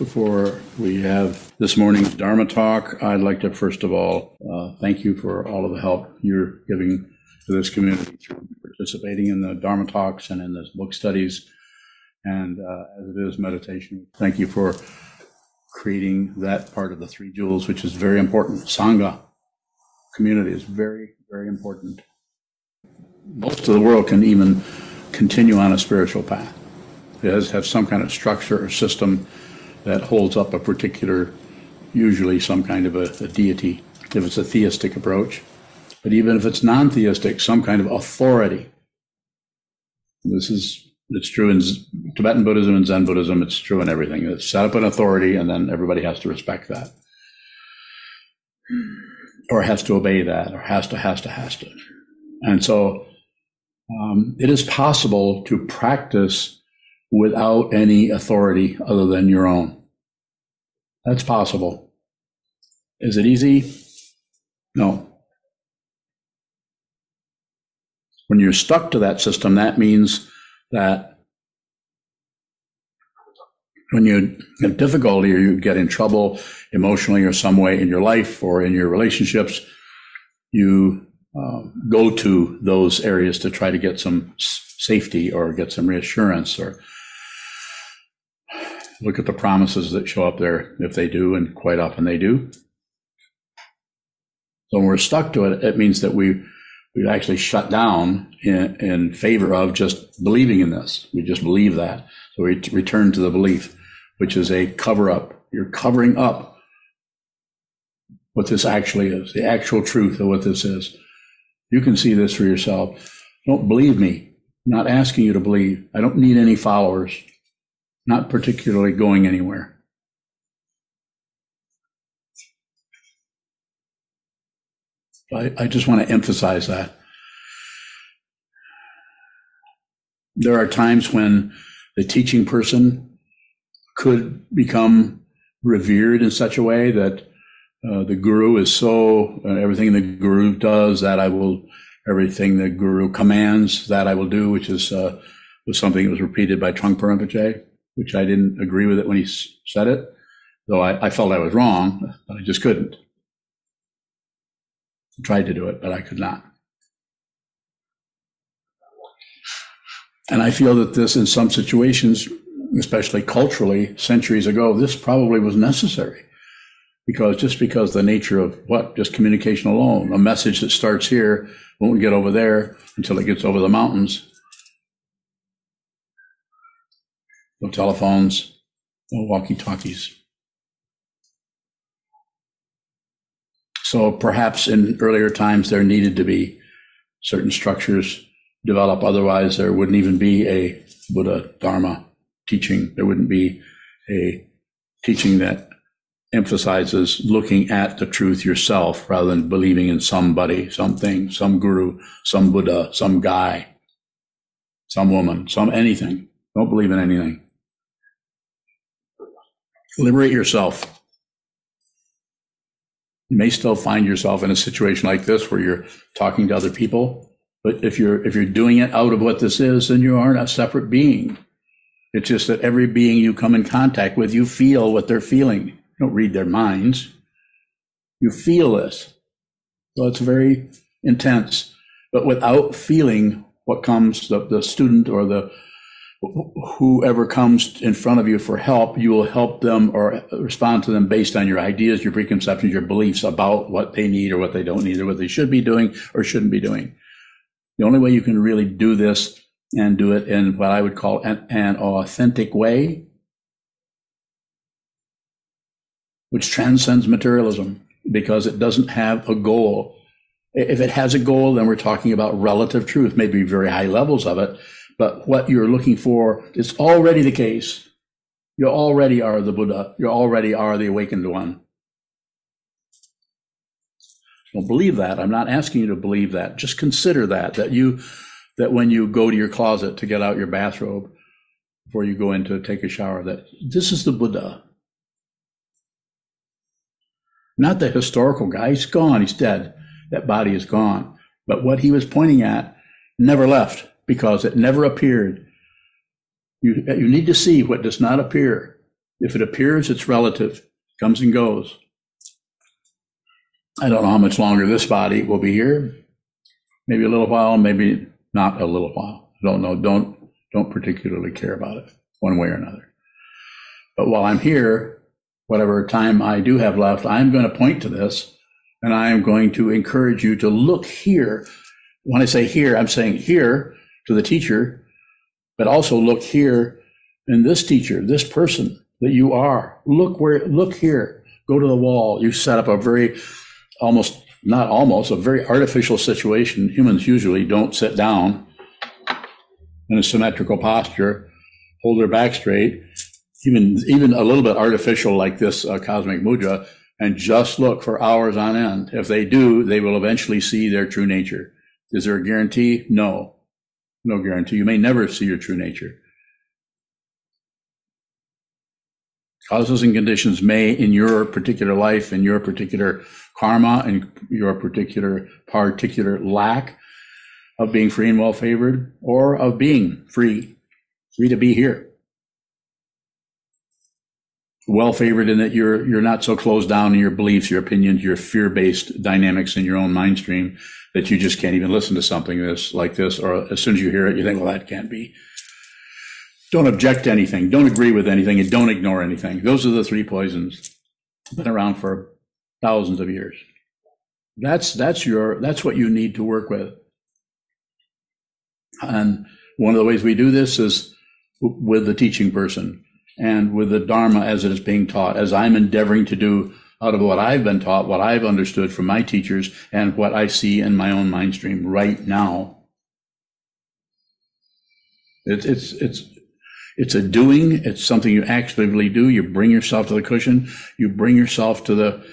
Before we have this morning's Dharma talk, I'd like to first of all uh, thank you for all of the help you're giving to this community through participating in the Dharma talks and in the book studies, and uh, as it is meditation. Thank you for creating that part of the three jewels, which is very important. Sangha community is very, very important. Most of the world can even continue on a spiritual path. It has have some kind of structure or system that holds up a particular, usually some kind of a, a deity, if it's a theistic approach. But even if it's non theistic, some kind of authority. This is, it's true in Tibetan Buddhism and Zen Buddhism, it's true in everything. It's set up an authority, and then everybody has to respect that. Or has to obey that, or has to, has to, has to. And so um, it is possible to practice without any authority other than your own. That's possible. Is it easy? No. When you're stuck to that system, that means that when you have difficulty or you get in trouble emotionally or some way in your life or in your relationships, you uh, go to those areas to try to get some safety or get some reassurance or look at the promises that show up there if they do, and quite often they do. So when we're stuck to it, it means that we we actually shut down in, in favor of just believing in this. We just believe that. So we return to the belief, which is a cover up. You're covering up what this actually is, the actual truth of what this is. You can see this for yourself. Don't believe me. I'm not asking you to believe. I don't need any followers not particularly going anywhere. I, I just want to emphasize that. There are times when the teaching person could become revered in such a way that uh, the guru is so uh, everything the guru does that I will everything the guru commands that I will do, which is uh, was something that was repeated by Trungpa Rinpoche which I didn't agree with it when he said it, though I, I felt I was wrong, but I just couldn't. I tried to do it, but I could not. And I feel that this, in some situations, especially culturally, centuries ago, this probably was necessary. Because just because the nature of what? Just communication alone, a message that starts here won't get over there until it gets over the mountains. No telephones, no walkie talkies. So perhaps in earlier times there needed to be certain structures develop. Otherwise, there wouldn't even be a Buddha Dharma teaching. There wouldn't be a teaching that emphasizes looking at the truth yourself rather than believing in somebody, something, some guru, some Buddha, some guy, some woman, some anything. Don't believe in anything. Liberate yourself. You may still find yourself in a situation like this where you're talking to other people, but if you're if you're doing it out of what this is, then you aren't a separate being. It's just that every being you come in contact with, you feel what they're feeling. You don't read their minds. You feel this. So it's very intense. But without feeling what comes, the, the student or the whoever comes in front of you for help, you will help them or respond to them based on your ideas, your preconceptions, your beliefs about what they need or what they don't need or what they should be doing or shouldn't be doing. The only way you can really do this and do it in what I would call an, an authentic way, which transcends materialism because it doesn't have a goal. If it has a goal, then we're talking about relative truth, maybe very high levels of it but what you're looking for is already the case. You already are the Buddha. You already are the awakened one. Don't believe that. I'm not asking you to believe that. Just consider that, that you, that when you go to your closet to get out your bathrobe before you go in to take a shower, that this is the Buddha. Not the historical guy. He's gone. He's dead. That body is gone. But what he was pointing at never left because it never appeared. You, you need to see what does not appear. If it appears, it's relative, it comes and goes. I don't know how much longer this body will be here. Maybe a little while, maybe not a little while. I don't know. Don't don't particularly care about it one way or another. But while I'm here, whatever time I do have left, I'm going to point to this and I am going to encourage you to look here. When I say here, I'm saying here to the teacher, but also look here in this teacher, this person that you are. Look where, look here. Go to the wall. You set up a very, almost, not almost, a very artificial situation. Humans usually don't sit down in a symmetrical posture, hold their back straight, even even a little bit artificial like this uh, cosmic mudra, and just look for hours on end. If they do, they will eventually see their true nature. Is there a guarantee? No, no guarantee. You may never see your true nature. Causes and conditions may, in your particular life, in your particular karma, and your particular particular lack of being free and well favored, or of being free, free to be here well favored in that you're you're not so closed down in your beliefs, your opinions, your fear based dynamics in your own mind stream that you just can't even listen to something this like this, or as soon as you hear it, you think, well, that can't be. Don't object to anything. Don't agree with anything, and don't ignore anything. Those are the three poisons. Been around for thousands of years. That's that's your that's what you need to work with. And one of the ways we do this is with the teaching person and with the Dharma as it is being taught, as I'm endeavoring to do out of what I've been taught, what I've understood from my teachers, and what I see in my own mind stream right now. It's it's it's it's a doing. It's something you actively do. You bring yourself to the cushion. You bring yourself to the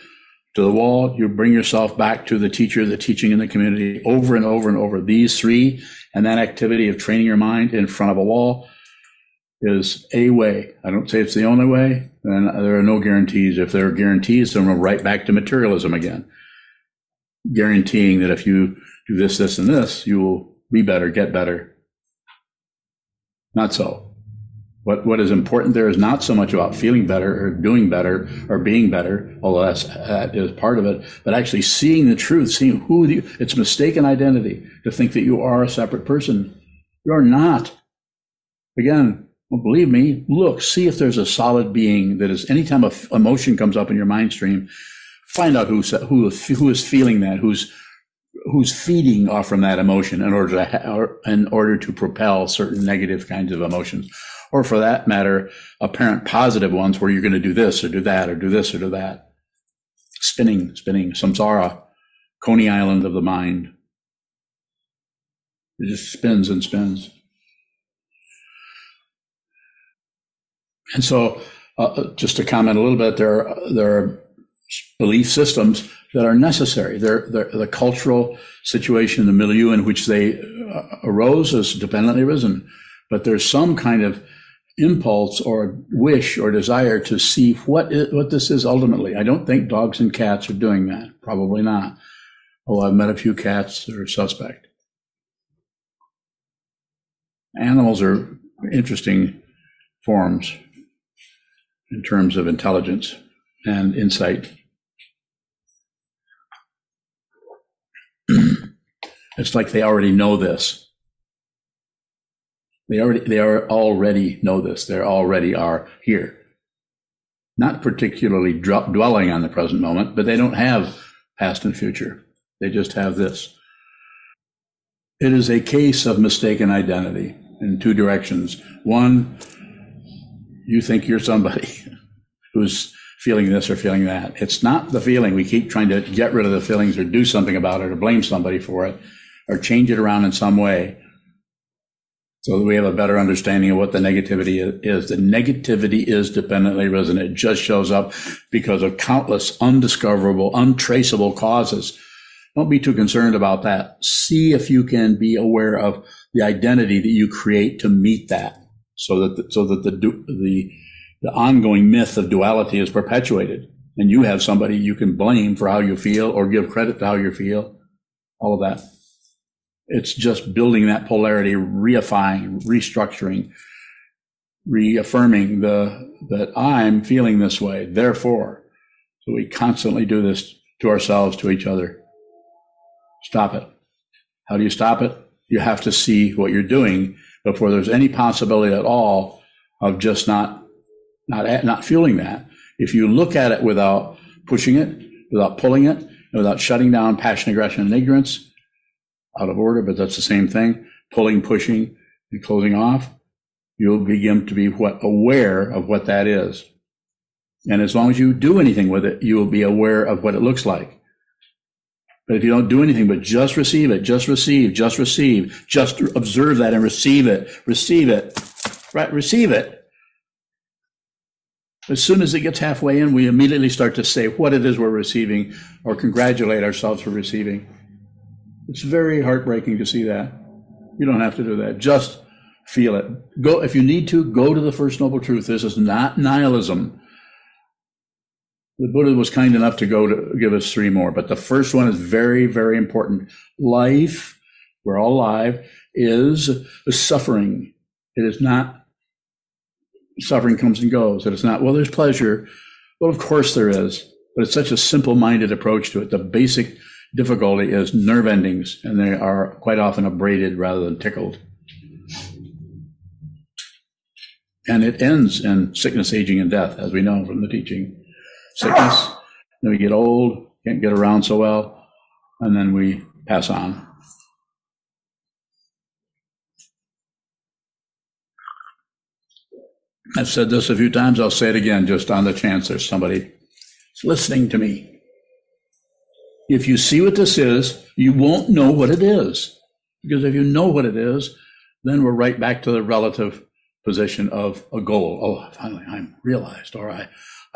to the wall. You bring yourself back to the teacher, the teaching in the community, over and over and over. These three, and that activity of training your mind in front of a wall is a way. I don't say it's the only way, and there are no guarantees. If there are guarantees, then we're right back to materialism again, guaranteeing that if you do this, this, and this, you will be better, get better. Not so. What, what is important there is not so much about feeling better or doing better or being better, although that's, that is part of it, but actually seeing the truth, seeing who the, it's mistaken identity to think that you are a separate person. You're not. Again, well, believe me, look, see if there's a solid being that is, anytime a f- emotion comes up in your mind stream, find out who's, who, who is feeling that, who's, who's feeding off from that emotion in order to, ha- in order to propel certain negative kinds of emotions. Or for that matter, apparent positive ones where you're going to do this or do that or do this or do that. Spinning, spinning, samsara, Coney Island of the mind. It just spins and spins. And so, uh, uh, just to comment a little bit, there are, there are belief systems that are necessary. They're, they're, the cultural situation, the milieu in which they uh, arose has dependently arisen. But there's some kind of impulse or wish or desire to see what is, what this is ultimately. I don't think dogs and cats are doing that. Probably not. Oh, I've met a few cats that are suspect. Animals are interesting forms in terms of intelligence and insight. it's like they already know this. They already they are already know this. They already are here. Not particularly dwelling on the present moment, but they don't have past and future. They just have this. It is a case of mistaken identity in two directions. One, you think you're somebody who's feeling this or feeling that. It's not the feeling. We keep trying to get rid of the feelings or do something about it or blame somebody for it or change it around in some way so that we have a better understanding of what the negativity is. The negativity is dependently resonant. It just shows up because of countless undiscoverable, untraceable causes. Don't be too concerned about that. See if you can be aware of the identity that you create to meet that so that the, so that the the the ongoing myth of duality is perpetuated, and you have somebody you can blame for how you feel or give credit to how you feel. All of that. It's just building that polarity, reifying, restructuring, reaffirming the that I'm feeling this way, therefore. So we constantly do this to ourselves, to each other. Stop it. How do you stop it? You have to see what you're doing before there's any possibility at all of just not not not feeling that. If you look at it without pushing it, without pulling it, and without shutting down passion, aggression, and ignorance, out of order, but that's the same thing. Pulling, pushing, and closing off. You'll begin to be what aware of what that is. And as long as you do anything with it, you will be aware of what it looks like. But if you don't do anything but just receive it, just receive, just receive, just observe that and receive it, receive it, right? Receive it. As soon as it gets halfway in, we immediately start to say what it is we're receiving or congratulate ourselves for receiving. It's very heartbreaking to see that. You don't have to do that. Just feel it. Go if you need to, go to the first noble truth. This is not nihilism. The Buddha was kind enough to go to give us three more, but the first one is very, very important. Life, we're all alive, is suffering. It is not suffering comes and goes. It's not, well, there's pleasure. Well, of course there is, but it's such a simple minded approach to it. The basic difficulty is nerve endings, and they are quite often abraded rather than tickled. And it ends in sickness, aging, and death, as we know from the teaching. Sickness, then we get old, can't get around so well, and then we pass on. I've said this a few times. I'll say it again just on the chance there's somebody listening to me. If you see what this is, you won't know what it is. Because if you know what it is, then we're right back to the relative position of a goal. Oh, finally, I'm realized, or I,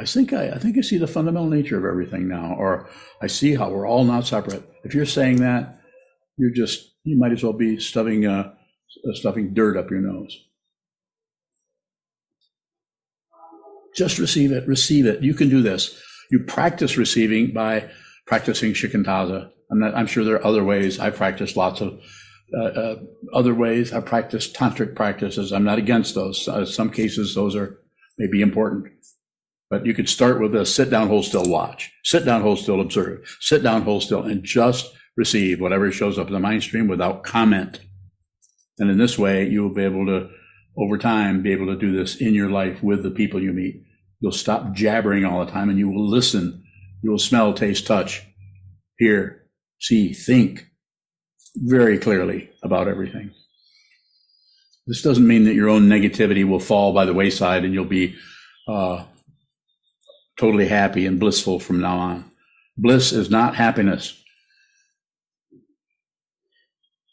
I think I, I think I see the fundamental nature of everything now, or I see how we're all not separate. If you're saying that, you're just, you might as well be stuffing, uh, stuffing dirt up your nose. Just receive it, receive it. You can do this. You practice receiving by practicing shikantaza. I'm, not, I'm sure there are other ways. I practice lots of uh, uh, other ways. I practice tantric practices. I'm not against those. Uh, some cases, those are maybe important. But you could start with a sit down, hold still, watch. Sit down, hold still, observe. Sit down, hold still, and just receive whatever shows up in the mind stream without comment. And in this way, you will be able to over time be able to do this in your life with the people you meet. You'll stop jabbering all the time and you will listen. You will smell, taste, touch, hear, see, think very clearly about everything. This doesn't mean that your own negativity will fall by the wayside and you'll be uh, totally happy and blissful from now on. Bliss is not happiness.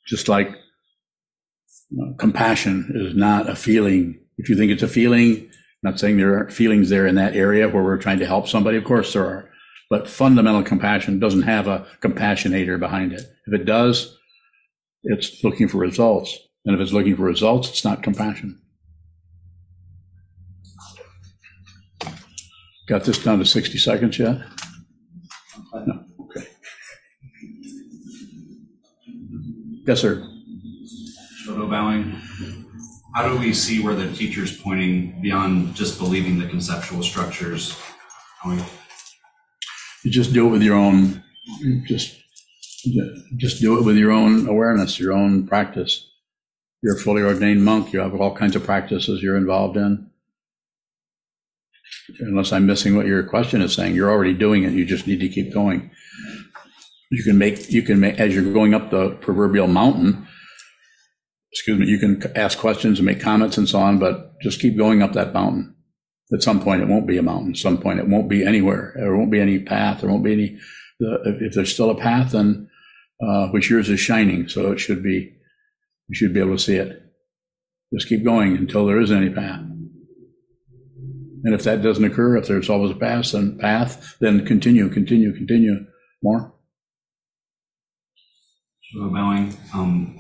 Just like uh, compassion is not a feeling. If you think it's a feeling, not saying there aren't feelings there in that area where we're trying to help somebody. Of course there are. But fundamental compassion doesn't have a compassionator behind it. If it does, it's looking for results. And if it's looking for results, it's not compassion. Got this down to 60 seconds yet? No. Okay. Yes, sir. Shodo bowing. How do we see where the teacher's pointing beyond just believing the conceptual structures? You just do it with your own, just, just do it with your own awareness, your own practice. You're a fully ordained monk. You have all kinds of practices you're involved in. Unless I'm missing what your question is saying, you're already doing it. You just need to keep going. You can make, you can make, as you're going up the proverbial mountain, excuse me, you can ask questions and make comments and so on, but just keep going up that mountain. At some point, it won't be a mountain. At some point, it won't be anywhere. There won't be any path. There won't be any. If there's still a path, then uh, which yours is shining, so it should be. You should be able to see it. Just keep going until there isn't any path. And if that doesn't occur, if there's always a path, then path, then continue, continue, continue. More. So bowing. Um,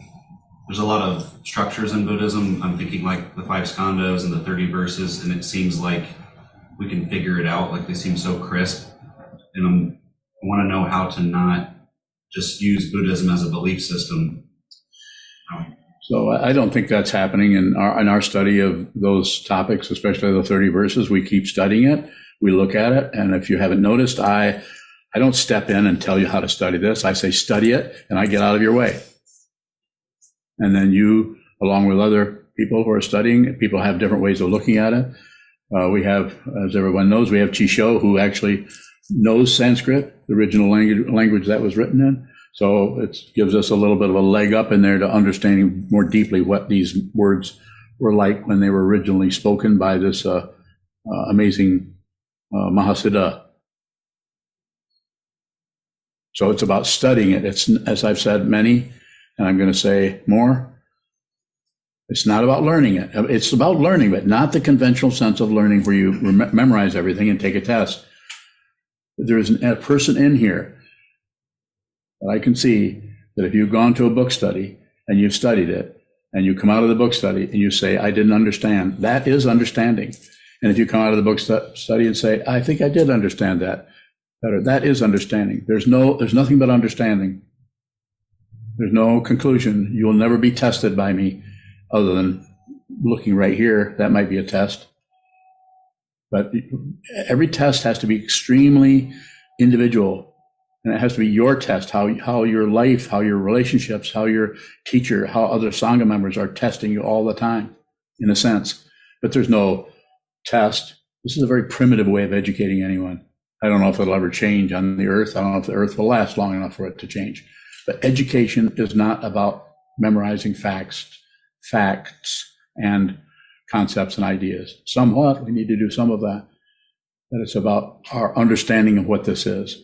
there's a lot of structures in Buddhism. I'm thinking like the five skandhas and the 30 verses, and it seems like we can figure it out. Like they seem so crisp. And I'm, I want to know how to not just use Buddhism as a belief system. So I don't think that's happening in our, in our study of those topics, especially the 30 verses. We keep studying it. We look at it. And if you haven't noticed, I, I don't step in and tell you how to study this. I say, study it and I get out of your way. And then you, along with other people who are studying, people have different ways of looking at it. Uh, we have, as everyone knows, we have Chisho who actually knows Sanskrit, the original language, language that was written in. So it gives us a little bit of a leg up in there to understanding more deeply what these words were like when they were originally spoken by this uh, uh, amazing uh, Mahasiddha. So it's about studying it. It's, as I've said many, and I'm going to say more, it's not about learning it. It's about learning, but not the conventional sense of learning where you memorize everything and take a test. There is a person in here that I can see that if you've gone to a book study and you've studied it and you come out of the book study and you say, I didn't understand, that is understanding. And if you come out of the book stu- study and say, I think I did understand that better, that is understanding. There's no, there's nothing but understanding. There's no conclusion. You will never be tested by me other than looking right here. That might be a test. But every test has to be extremely individual. And it has to be your test, how, how your life, how your relationships, how your teacher, how other Sangha members are testing you all the time, in a sense. But there's no test. This is a very primitive way of educating anyone. I don't know if it'll ever change on the earth. I don't know if the earth will last long enough for it to change. But education is not about memorizing facts, facts and concepts and ideas. Somewhat, we need to do some of that. But it's about our understanding of what this is.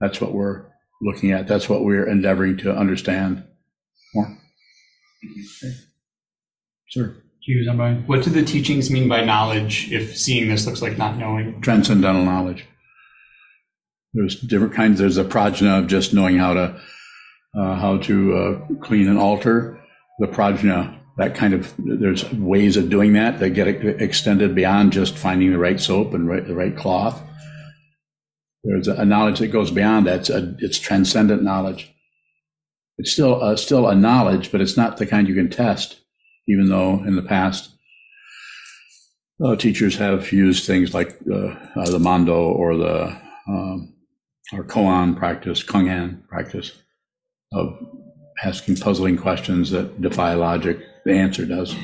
That's what we're looking at. That's what we're endeavoring to understand more. Okay. Sir. Hughes, I'm what do the teachings mean by knowledge if seeing this looks like not knowing? Transcendental knowledge. There's different kinds. There's a prajna of just knowing how to uh, how to uh, clean an altar. The prajna, that kind of there's ways of doing that that get extended beyond just finding the right soap and right, the right cloth. There's a knowledge that goes beyond that. It's, a, it's transcendent knowledge. It's still a, still a knowledge, but it's not the kind you can test. Even though in the past uh, teachers have used things like uh, uh, the Mondo or the um, or Koan practice, Kong'an practice of asking puzzling questions that defy logic. The answer does,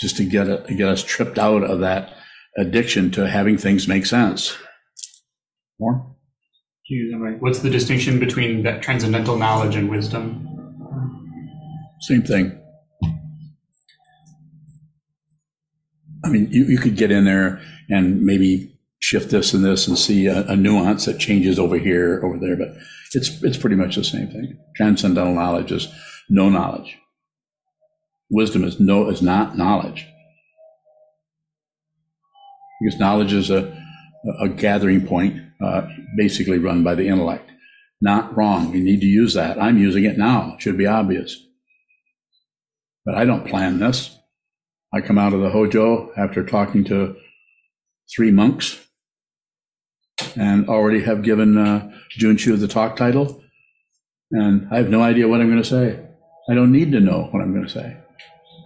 just to get it, get us tripped out of that addiction to having things make sense. More. Hughes, I'm going, what's the distinction between that transcendental knowledge and wisdom? Same thing. I mean, you, you could get in there and maybe shift this and this and see a, a, nuance that changes over here, over there, but it's it's pretty much the same thing. Transcendental knowledge is no knowledge. Wisdom is no is not knowledge. Because knowledge is a, a gathering point, uh, basically run by the intellect. Not wrong. We need to use that. I'm using it now. It should be obvious. But I don't plan this. I come out of the Hojo after talking to three monks and already have given uh, Junshu the talk title. And I have no idea what I'm going to say. I don't need to know what I'm going to say.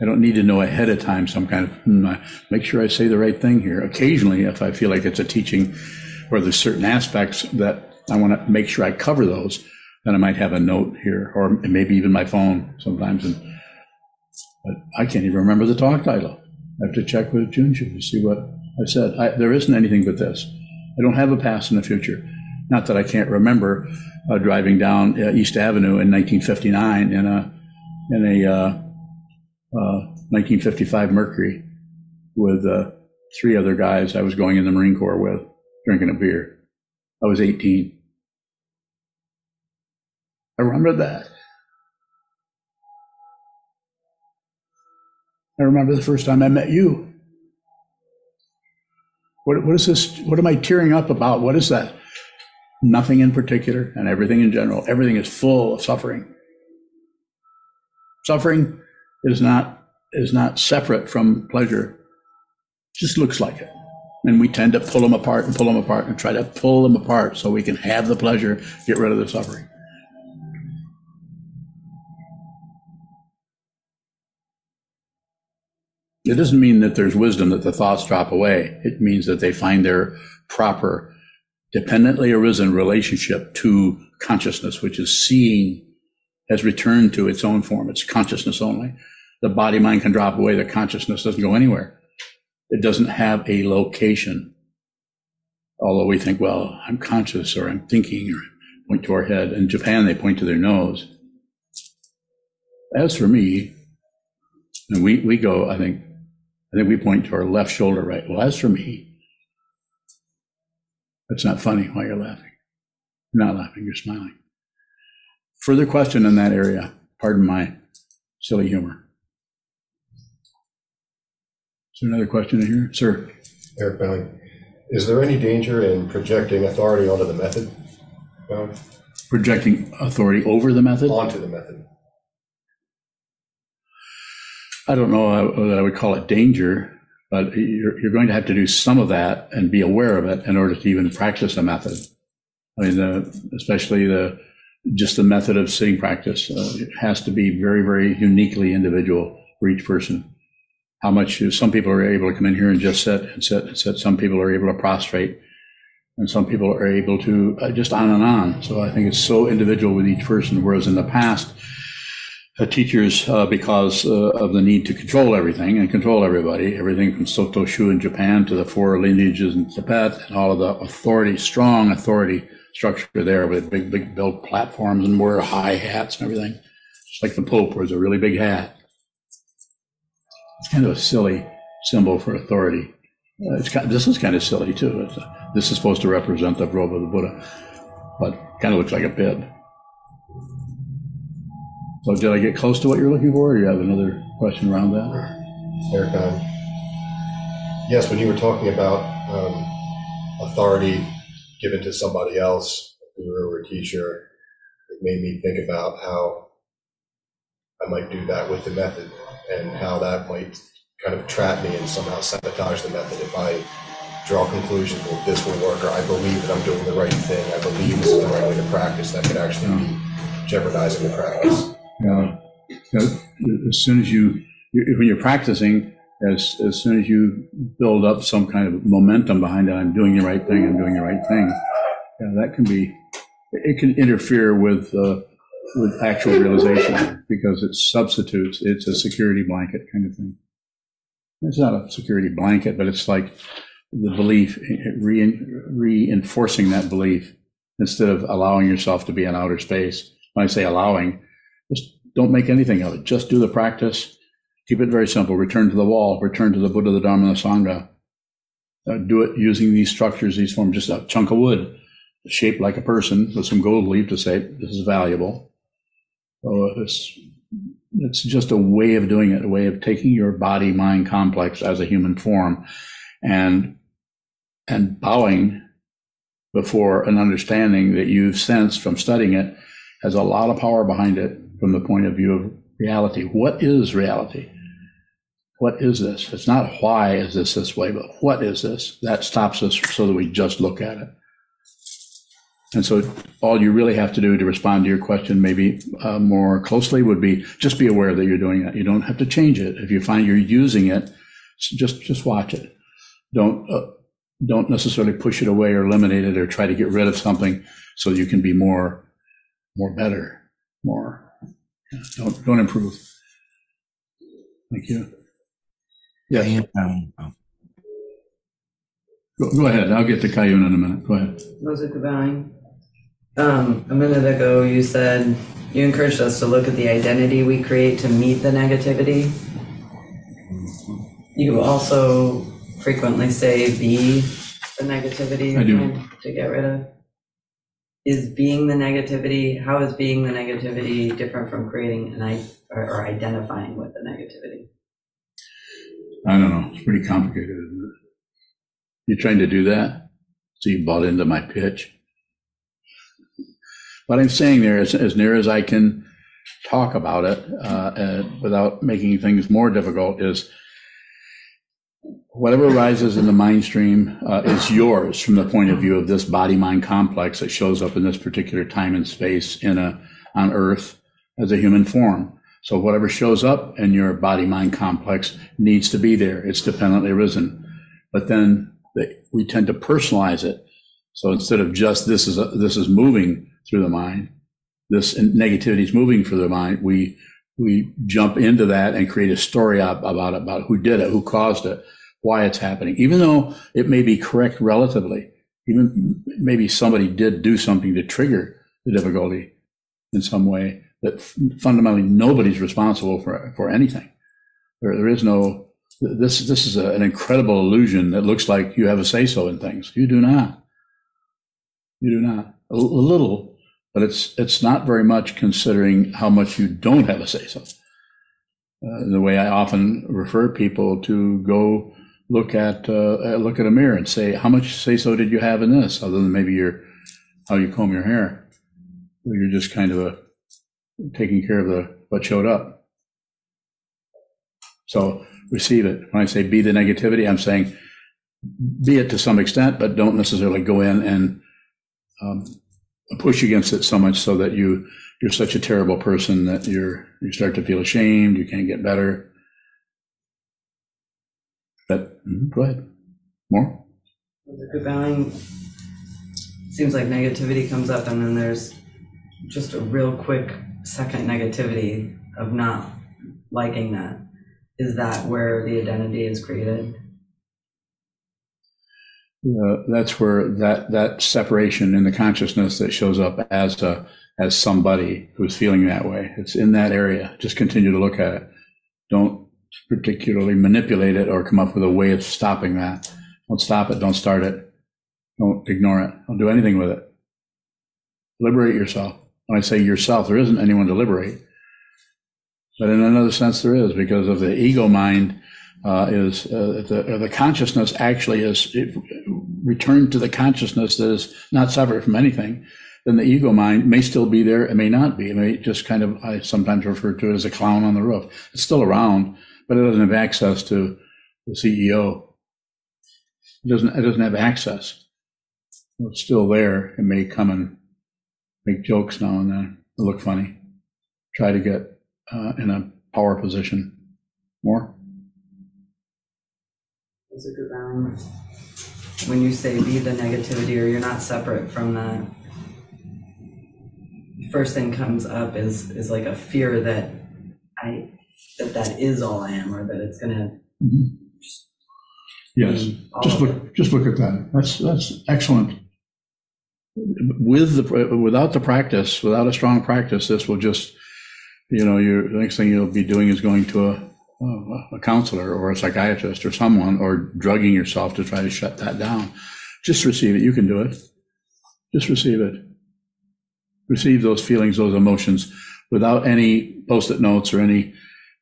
I don't need to know ahead of time some kind of, hmm, make sure I say the right thing here. Occasionally, if I feel like it's a teaching where there's certain aspects that I want to make sure I cover those, then I might have a note here or maybe even my phone sometimes. And, but I can't even remember the talk title. I have to check with Junshu to see what I said. I, there isn't anything but this. I don't have a past and a future. Not that I can't remember uh, driving down uh, East Avenue in 1959 in a in a uh, 1955 uh, Mercury with uh, three other guys I was going in the Marine Corps with, drinking a beer. I was 18. I remember that. I remember the first time I met you. What, what is this? What am I tearing up about? What is that? Nothing in particular and everything in general. Everything is full of suffering. Suffering is not is not separate from pleasure. It just looks like it. And we tend to pull them apart and pull them apart and try to pull them apart so we can have the pleasure, get rid of the suffering. It doesn't mean that there's wisdom, that the thoughts drop away. It means that they find their proper, dependently arisen relationship to consciousness, which is seeing has returned to its own form. It's consciousness only. The body mind can drop away. The consciousness doesn't go anywhere. It doesn't have a location. Although we think, well, I'm conscious or I'm thinking or point to our head. In Japan, they point to their nose. As for me, and we, we go, I think, I think we point to our left shoulder, right? Well, as for me, that's not funny why you're laughing. You're not laughing, you're smiling. Further question in that area. Pardon my silly humor. There another question in here? Sir? Eric Bowing. Is there any danger in projecting authority onto the method? Bowing? Projecting authority over the method? Onto the method. I don't know that I would call it danger, but you're, you're going to have to do some of that and be aware of it in order to even practice a method. I mean, uh, especially the just the method of sitting practice uh, it has to be very, very uniquely individual for each person. How much some people are able to come in here and just sit and sit and sit. Some people are able to prostrate, and some people are able to uh, just on and on. So I think it's so individual with each person. Whereas in the past, uh, teachers, uh, because uh, of the need to control everything and control everybody, everything from Soto Shu in Japan to the four lineages in Tibet, and all of the authority, strong authority structure there with big, big built platforms and wear high hats and everything. Just like the Pope wears a really big hat. It's kind of a silly symbol for authority. Uh, it's kind, this is kind of silly too. Uh, this is supposed to represent the robe of the Buddha, but kind of looks like a bib. So did I get close to what you're looking for, or do you have another question around that? Eric Bowing. Yes, when you were talking about um, authority given to somebody else, a guru or a teacher, it made me think about how I might do that with the method and how that might kind of trap me and somehow sabotage the method if I draw conclusions, well, this will work, or I believe that I'm doing the right thing, I believe this is the right way to practice, that could actually be jeopardizing the practice. Yeah. As soon as you, when you're practicing, as, as soon as you build up some kind of momentum behind it, I'm doing the right thing, I'm doing the right thing, yeah, that can be, it can interfere with, uh, with actual realization because it substitutes, it's a security blanket kind of thing. It's not a security blanket, but it's like the belief, re- reinforcing that belief instead of allowing yourself to be in outer space. When I say allowing, just don't make anything of it. Just do the practice. Keep it very simple. Return to the wall. Return to the Buddha, the Dharma, the Sangha. Uh, do it using these structures, these forms, just a chunk of wood shaped like a person with some gold leaf to say this is valuable. So it's it's just a way of doing it, a way of taking your body mind complex as a human form and and bowing before an understanding that you've sensed from studying it has a lot of power behind it from the point of view of reality. What is reality? What is this? It's not why is this this way, but what is this? That stops us so that we just look at it. And so, all you really have to do to respond to your question, maybe uh, more closely, would be just be aware that you're doing that. You don't have to change it. If you find you're using it, just just watch it. Don't uh, don't necessarily push it away or eliminate it or try to get rid of something so you can be more more better, more don't, don't improve. Thank you. Yes, And, um, oh, go, go ahead. I'll get to Kayun in a minute. Go ahead. Moses Bowing. Um, a minute ago, you said you encouraged us to look at the identity we create to meet the negativity. You also frequently say be the negativity I do. to get rid of. Is being the negativity, how is being the negativity different from creating an I or, or identifying with the negativity? I don't know. It's pretty complicated. You're trying to do that? So you bought into my pitch? What I'm saying there is, as near as I can talk about it uh, uh, without making things more difficult, is whatever arises in the mind stream uh, is yours from the point of view of this body mind complex that shows up in this particular time and space in a on Earth as a human form. So whatever shows up in your body mind complex needs to be there. It's dependently arisen. But then we tend to personalize it. So instead of just this is a, this is moving through the mind, this negativity is moving through the mind. We we jump into that and create a story about it, about who did it, who caused it, why it's happening, even though it may be correct relatively. Even maybe somebody did do something to trigger the difficulty in some way that fundamentally nobody's responsible for for anything. There, there is no. This this is a, an incredible illusion that looks like you have a say so in things. You do not. You do not. A, a little, but it's it's not very much considering how much you don't have a say so. Uh, the way I often refer people to go look at uh, look at a mirror and say, how much say so did you have in this, other than maybe your how you comb your hair. You're just kind of a taking care of the what showed up. So receive it. When I say be the negativity, I'm saying be it to some extent, but don't necessarily go in and um, push against it so much so that you you're such a terrible person that you're you start to feel ashamed. You can't get better. But mm, go ahead. More. Good bowing. Seems like negativity comes up, and then there's just a real quick second negativity of not liking that. Is that where the identity is created? Uh, that's where that that separation in the consciousness that shows up as a as somebody who's feeling that way. It's in that area. Just continue to look at it. Don't particularly manipulate it or come up with a way of stopping that. Don't stop it. Don't start it. Don't ignore it. Don't do anything with it. Liberate yourself. When I say yourself, there isn't anyone to liberate. But in another sense, there is because of the ego mind uh, is uh, the, the consciousness actually is returned to the consciousness that is not separate from anything. Then the ego mind may still be there. It may not be. It may just kind of, I sometimes refer to it as a clown on the roof. It's still around, but it doesn't have access to the CEO. It doesn't, it doesn't have access. It's still there. It may come and make jokes now and then, look funny, try to get uh, in a power position. More? That's a good balance. When you say be the negativity or you're not separate from that, first thing comes up is is like a fear that I that that is all I am or that it's gonna Mhm. Yes. Just of it. look, just look at that. That's, that's excellent. With the, without the practice, without a strong practice, this will just, you know, you, the next thing you'll be doing is going to a, a counselor or a psychiatrist or someone or drugging yourself to try to shut that down. Just receive it. You can do it. Just receive it. Receive those feelings, those emotions without any post-it notes or any,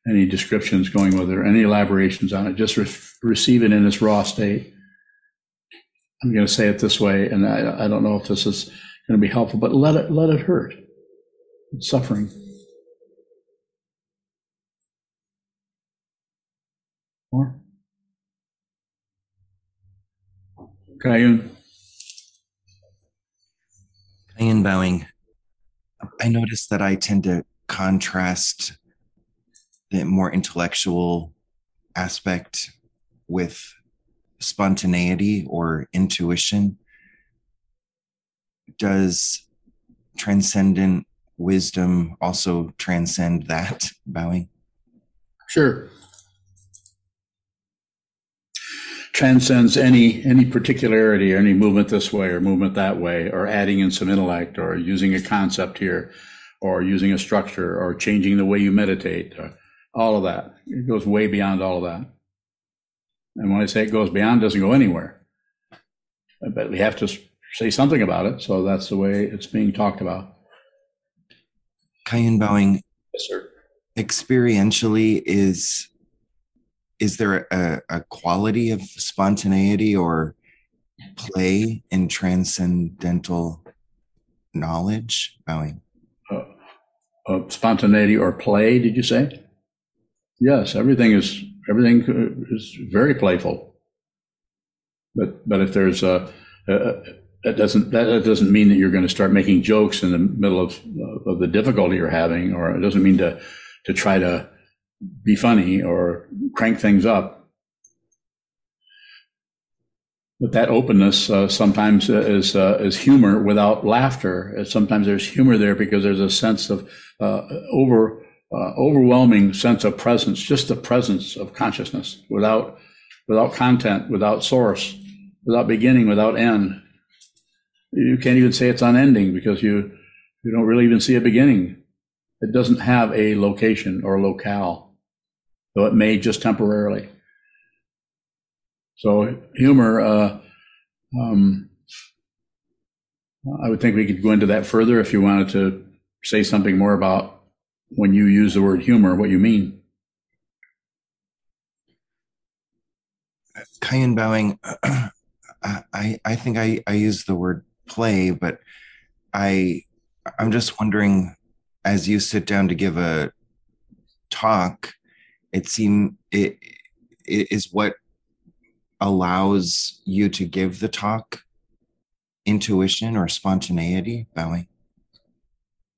any descriptions going with it or any elaborations on it. Just re- receive it in its raw state. I'm going to say it this way, and I, I don't know if this is going to be helpful, but let it let it hurt. It's suffering. More. Kayun, Ian bowing. I notice that I tend to contrast the more intellectual aspect with spontaneity or intuition. Does transcendent wisdom also transcend that bowing? sure. Transcends any any particularity or any movement this way or movement that way, or adding in some intellect, or using a concept here, or using a structure, or changing the way you meditate. all of that. It goes way beyond all of that. And when I say it goes beyond, it doesn't go anywhere. But we have to say something about it. So that's the way it's being talked about. Kayun bowing, Yes, sir. experientially, is is there a, a quality of spontaneity or play in transcendental knowledge? Bowing. Uh, spontaneity or play, did you say? Yes, everything is everything is very playful. But but if there's a, a that doesn't that doesn't mean that you're going to start making jokes in the middle of of the difficulty you're having, or it doesn't mean to to try to be funny or crank things up. But that openness uh, sometimes is uh, is humor without laughter. Uh, Sometimes there's humor there because there's a sense of uh, over uh, overwhelming sense of presence, just the presence of consciousness without without content, without source, without beginning, without end. You can't even say it's unending because you you don't really even see a beginning. It doesn't have a location or locale, though it may just temporarily. So humor, uh, um, I would think we could go into that further if you wanted to say something more about when you use the word humor, what you mean. Kayun Bowing, I, I think I, I use the word play, but I I'm just wondering, as you sit down to give a talk, it seem it, it is what allows you to give the talk intuition or spontaneity, Bowing.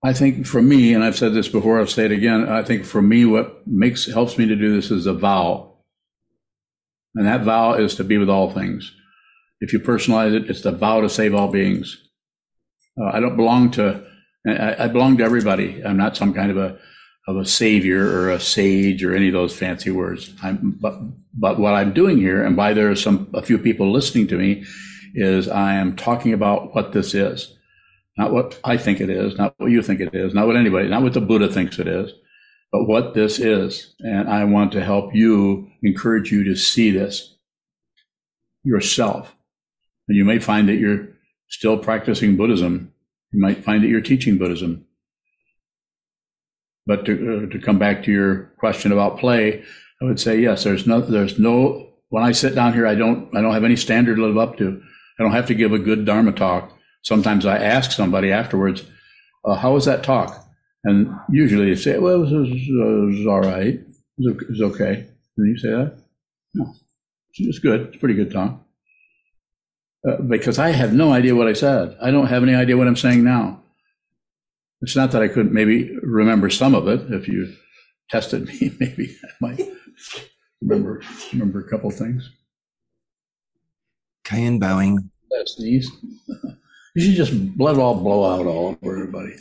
I think for me, and I've said this before, I'll say it again. I think for me, what makes helps me to do this is a vow, and that vow is to be with all things. If you personalize it, it's the vow to save all beings. Uh, I don't belong to. I, I belong to everybody. I'm not some kind of a of a savior or a sage or any of those fancy words. I'm, but but what I'm doing here, and why there are some a few people listening to me, is I am talking about what this is not what I think it is, not what you think it is, not what anybody, not what the Buddha thinks it is, but what this is. And I want to help you, encourage you to see this yourself. And you may find that you're still practicing Buddhism. You might find that you're teaching Buddhism. But to, uh, to come back to your question about play, I would say yes. There's no. There's no. When I sit down here, I don't. I don't have any standard to live up to. I don't have to give a good Dharma talk. Sometimes I ask somebody afterwards, uh, "How was that talk?" And usually they say, "Well, it was, it was, all right. It was, it was okay." And you say that? No, it's good. It's pretty good talk. Uh, because I have no idea what I said. I don't have any idea what I'm saying now. It's not that I couldn't maybe remember some of it. If you tested me, maybe I might remember remember a couple things. Kayun Bowing, That sneeze. You should just let it all blow out all over everybody.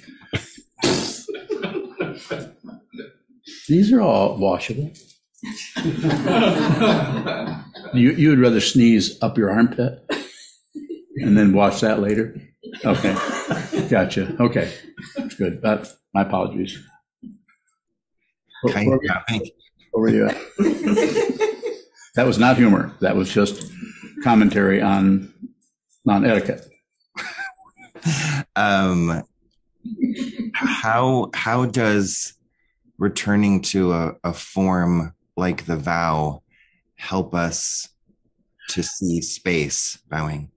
These are all washable. You, you would rather sneeze up your armpit and then wash that later? Okay, gotcha. Okay, good. That, my apologies. Where- Kayun where- Bowing. where were you at? That was not humor. That was just commentary on, on etiquette. um, how how does returning to a, a form like the vow help us to see space bowing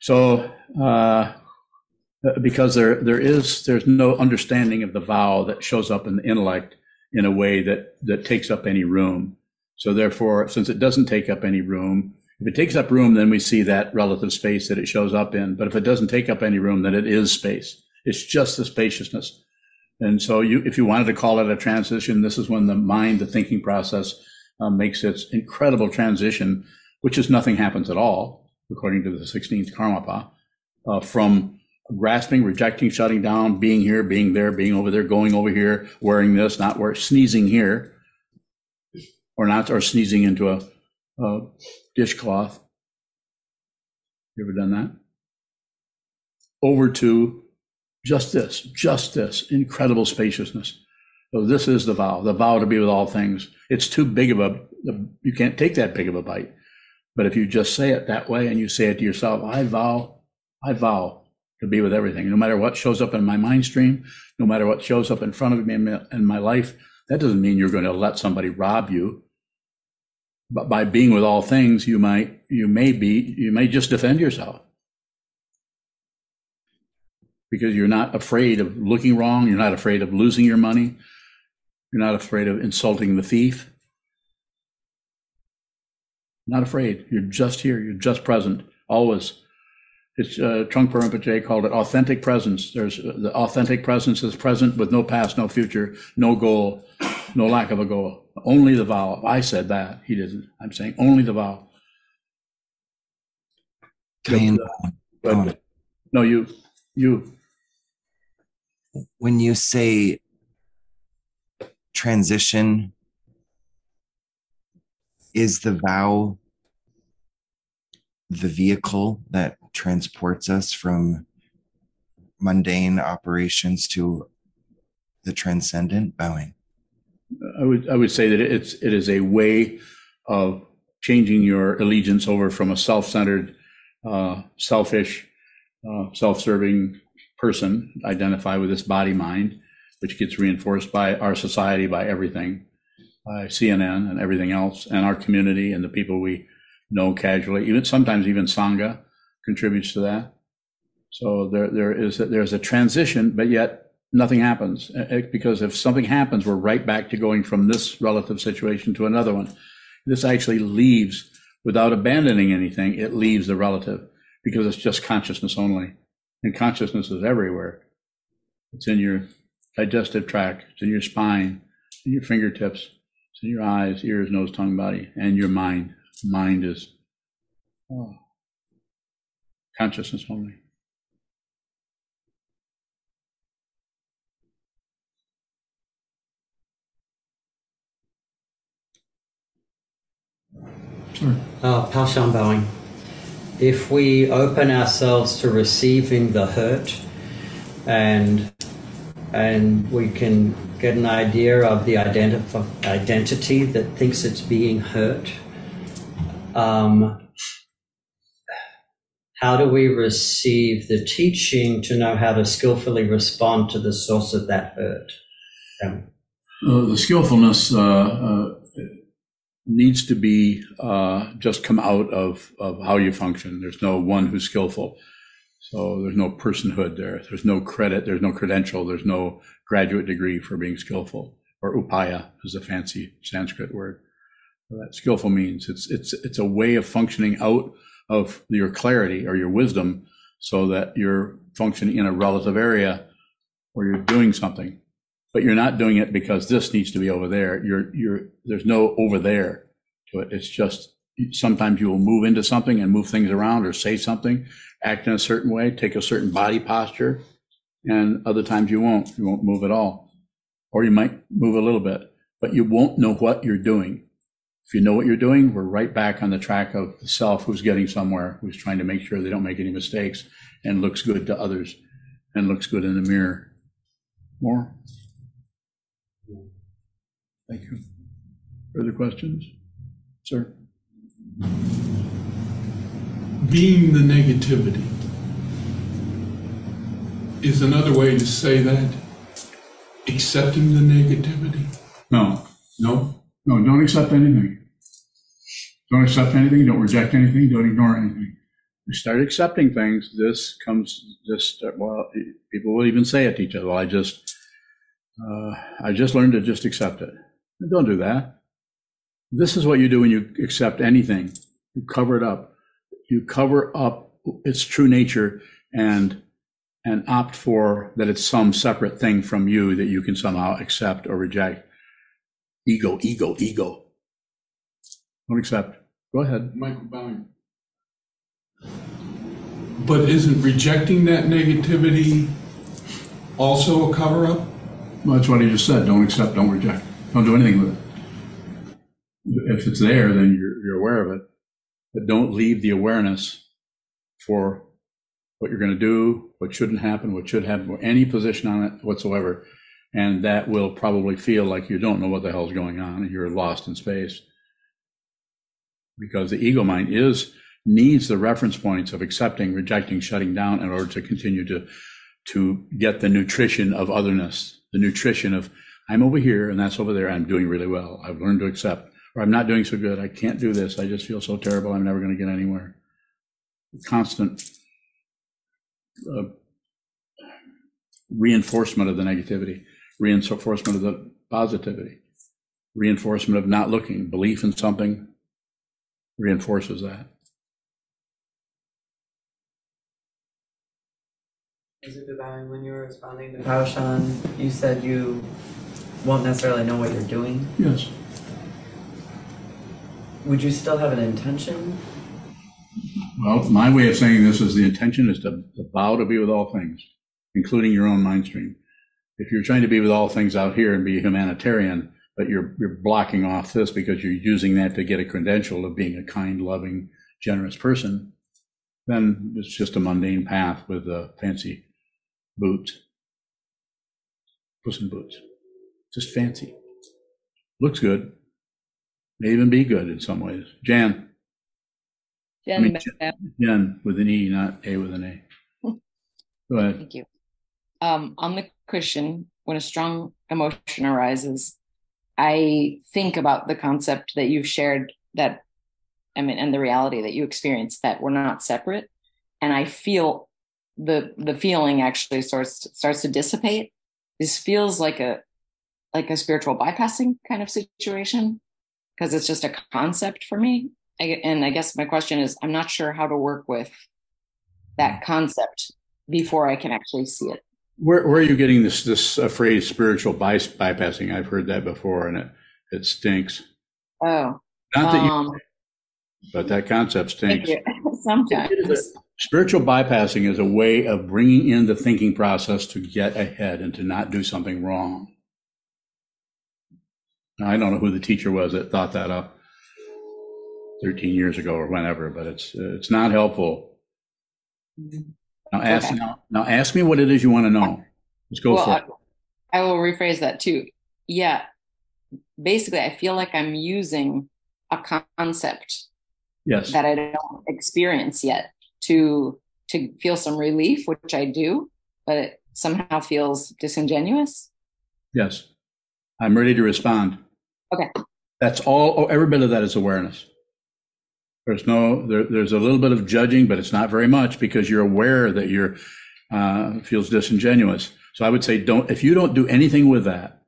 So, uh, because there there is there's no understanding of the vow that shows up in the intellect in a way that that takes up any room. So therefore, since it doesn't take up any room, if it takes up room, then we see that relative space that it shows up in. But if it doesn't take up any room, then it is space. It's just the spaciousness. And so, you if you wanted to call it a transition, this is when the mind, the thinking process, uh, makes its incredible transition, which is nothing happens at all, according to the 16th Karmapa, uh, from grasping, rejecting, shutting down, being here, being there, being over there, going over here, wearing this, not wearing, sneezing here, or not, or sneezing into a, a dishcloth. You ever done that? Over to just this, just this incredible spaciousness. So this is the vow, the vow to be with all things. It's too big of a, you can't take that big of a bite. But if you just say it that way and you say it to yourself, I vow, I vow to be with everything, no matter what shows up in my mind stream, no matter what shows up in front of me in my, life, that doesn't mean you're going to let somebody rob you. But by being with all things, you might, you may be, you may just defend yourself because you're not afraid of looking wrong. You're not afraid of losing your money. You're not afraid of insulting the thief. Not afraid. You're just here. You're just present, always. It's, uh, Trungpa Rinpoche called it authentic presence. There's, uh, the authentic presence is present with no past, no future, no goal, no lack of a goal. Only the vow. I said that. He didn't. I'm saying only the vow. Diane, But, no, you, you, when you say transition, is the vow the vehicle that transports us from mundane operations to the transcendent bowing? I would, I would say that it's, it is a way of changing your allegiance over from a self-centered, uh, selfish, uh, self-serving person, identify with this body mind, which gets reinforced by our society, by everything, by CNN and everything else, and our community and the people we know casually. Even sometimes even sangha contributes to that. So there, there is there's a transition, but yet nothing happens Uh, uh, because if something happens, we're right back to going from this relative situation to another one. This actually leaves without abandoning anything. It leaves the relative because it's just consciousness only, and consciousness is everywhere. It's in your digestive tract. It's in your spine. In your fingertips. It's in your eyes, ears, nose, tongue, body, and your mind. Mind is oh, consciousness only. Sure. Uh, Paushan bowing. If we open ourselves to receiving the hurt and and we can get an idea of the identif- identity that thinks it's being hurt, um, how do we receive the teaching to know how to skillfully respond to the source of that hurt? Um, Uh, the skillfulness uh, uh, needs to be uh, just come out of, of how you function. There's no one who's skillful. So there's no personhood there. There's no credit. There's no credential. There's no graduate degree for being skillful. Or upaya is a fancy Sanskrit word. That skillful means it's it's it's a way of functioning out of your clarity or your wisdom, so that you're functioning in a relative area where you're doing something but you're not doing it because this needs to be over there. You're, you're, there's no over there to it. It's just sometimes you will move into something and move things around or say something, act in a certain way, take a certain body posture, and other times you won't. You won't move at all. Or you might move a little bit, but you won't know what you're doing. If you know what you're doing, we're right back on the track of the self who's getting somewhere, who's trying to make sure they don't make any mistakes and looks good to others and looks good in the mirror. More? Thank you. Further questions? Sir? being the negativity is another way to say that accepting the negativity No, no no, don't accept anything. Don't accept anything, don't reject anything, don't ignore anything. You start accepting things, this comes, just, well, people will even say it to each other, well, I just, uh, I just learned to just accept it. Don't do that. This is what you do when you accept anything. You cover it up. You cover up its true nature and and opt for that it's some separate thing from you that you can somehow accept or reject. Ego, ego, ego. Don't accept. Go ahead. michael bowing but isn't rejecting that negativity also a cover-up Well, that's what he just said. Don't accept, don't reject. Don't do anything with it. If it's there, then you're, you're aware of it. But don't leave the awareness for what you're going to do, what shouldn't happen, what should happen, or any position on it whatsoever. And that will probably feel like you don't know what the hell's going on and you're lost in space. Because the ego mind is needs the reference points of accepting, rejecting, shutting down in order to continue to to get the nutrition of otherness, the nutrition of I'm over here and that's over there. I'm doing really well. I've learned to accept, or I'm not doing so good. I can't do this. I just feel so terrible. I'm never going to get anywhere. Constant uh, reinforcement of the negativity, reinforcement of the positivity, reinforcement of not looking, belief in something reinforces that. when you were responding to Paushan, you said you won't necessarily know what you're doing. Yes. Would you still have an intention? Well, my way of saying this is the intention is to, to bow to be with all things, including your own mind stream. If you're trying to be with all things out here and be a humanitarian, but you're you're blocking off this because you're using that to get a credential of being a kind, loving, generous person, then it's just a mundane path with a fancy boots, puss in boots. Just fancy. Looks good. May even be good in some ways. Jan. I mean, Jen with an E, not A with an A. Go ahead. Thank you. Um, the Christian. When a strong emotion arises, I think about the concept that you've shared that, I mean, and the reality that you experience that we're not separate. And I feel the the feeling actually starts starts to dissipate. This feels like a like a spiritual bypassing kind of situation because it's just a concept for me. I, and I guess my question is, I'm not sure how to work with that concept before I can actually see it. Where, where are you getting this this uh, phrase spiritual by, bypassing? I've heard that before, and it it stinks. Oh, Not that you, um, but that concept stinks. Sometimes. Spiritual bypassing is a way of bringing in the thinking process to get ahead and to not do something wrong. Now, I don't know who the teacher was that thought that up 13 years ago or whenever, but it's it's not helpful. Now ask Okay. now, now ask me what it is you want to know. Let's go well, for it. I, will rephrase that too. Yeah, basically, I feel like I'm using a concept Yes. that I don't experience yet to to feel some relief, which I do, but it somehow feels disingenuous. Yes. I'm ready to respond. Okay. That's all, oh, every bit of that is awareness. There's no, there, there's a little bit of judging, but it's not very much because you're aware that you're, uh, feels disingenuous. So I would say don't, if you don't do anything with that,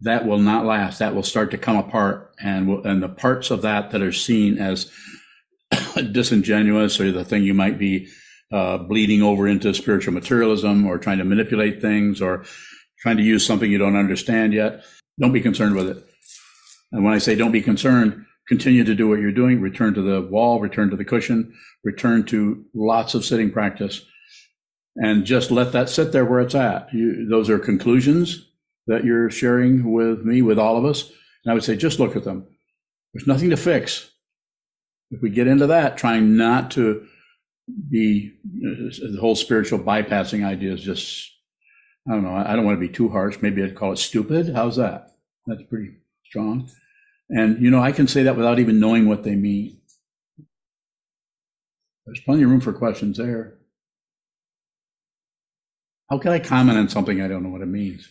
that will not last. That will start to come apart and will, and the parts of that that are seen as disingenuous or the thing you might be, uh, bleeding over into spiritual materialism or trying to manipulate things or trying to use something you don't understand yet. Don't be concerned with it. And when I say don't be concerned, continue to do what you're doing. Return to the wall, return to the cushion, return to lots of sitting practice, and just let that sit there where it's at. You, those are conclusions that you're sharing with me, with all of us. And I would say just look at them. There's nothing to fix. If we get into that, trying not to be uh, the whole spiritual bypassing idea is just I don't know. I don't want to be too harsh. Maybe I'd call it stupid. How's that? That's pretty strong. And, you know, I can say that without even knowing what they mean. There's plenty of room for questions there. How can I comment on something I don't know what it means?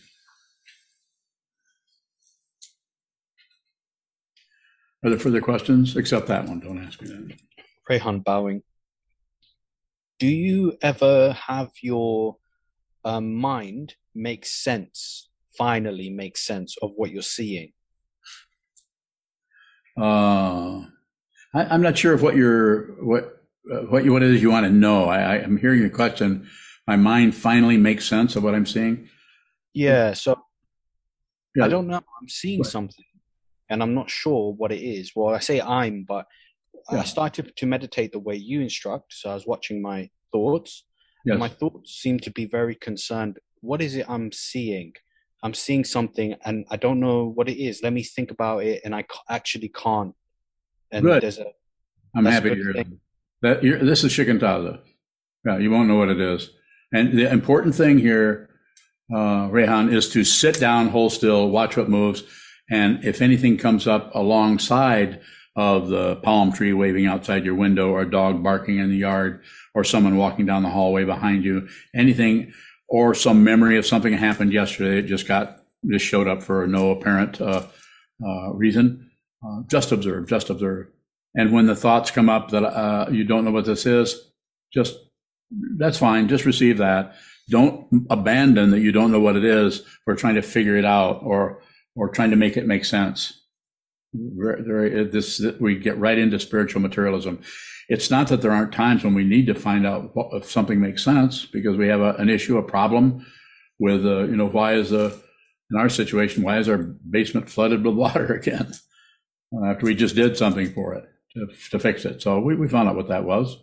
Are there further questions? Except that one. Don't ask me that. Rehan bowing. Do you ever have your um, mind make sense, finally make sense of what you're seeing? Uh, I, I'm not sure if what you're what uh, what you what it is you want to know. I, I am hearing your question. My mind finally makes sense of what I'm seeing. Yeah, so Yeah. I don't know. I'm seeing Right. something and I'm not sure what it is. Well, I say I'm, but Yeah. I started to meditate the way you instruct. So I was watching my thoughts. Yes. My thoughts seem to be very concerned. What is it I'm seeing? I'm seeing something and I don't know what it is. Let me think about it. And I actually can't. And Good. there's a, I'm happy to good hear thing. that. that you're, this is shikantaza. Yeah, you won't know what it is. And the important thing here, uh, Rehan, is to sit down, hold still, watch what moves, and if anything comes up alongside of the palm tree waving outside your window, or a dog barking in the yard, or someone walking down the hallway behind you, anything, or some memory of something that happened yesterday, it just got just showed up for no apparent uh, uh, reason. Uh, just observe, just observe. And when the thoughts come up that uh, you don't know what this is, just that's fine. Just receive that. Don't abandon that you don't know what it is for trying to figure it out or or trying to make it make sense. Very, very, this, we get right into spiritual materialism. It's not that there aren't times when we need to find out what, if something makes sense because we have a, an issue, a problem with, uh, you know, why is the, in our situation, why is our basement flooded with water again? After we just did something for it to, to fix it. So we, we found out what that was.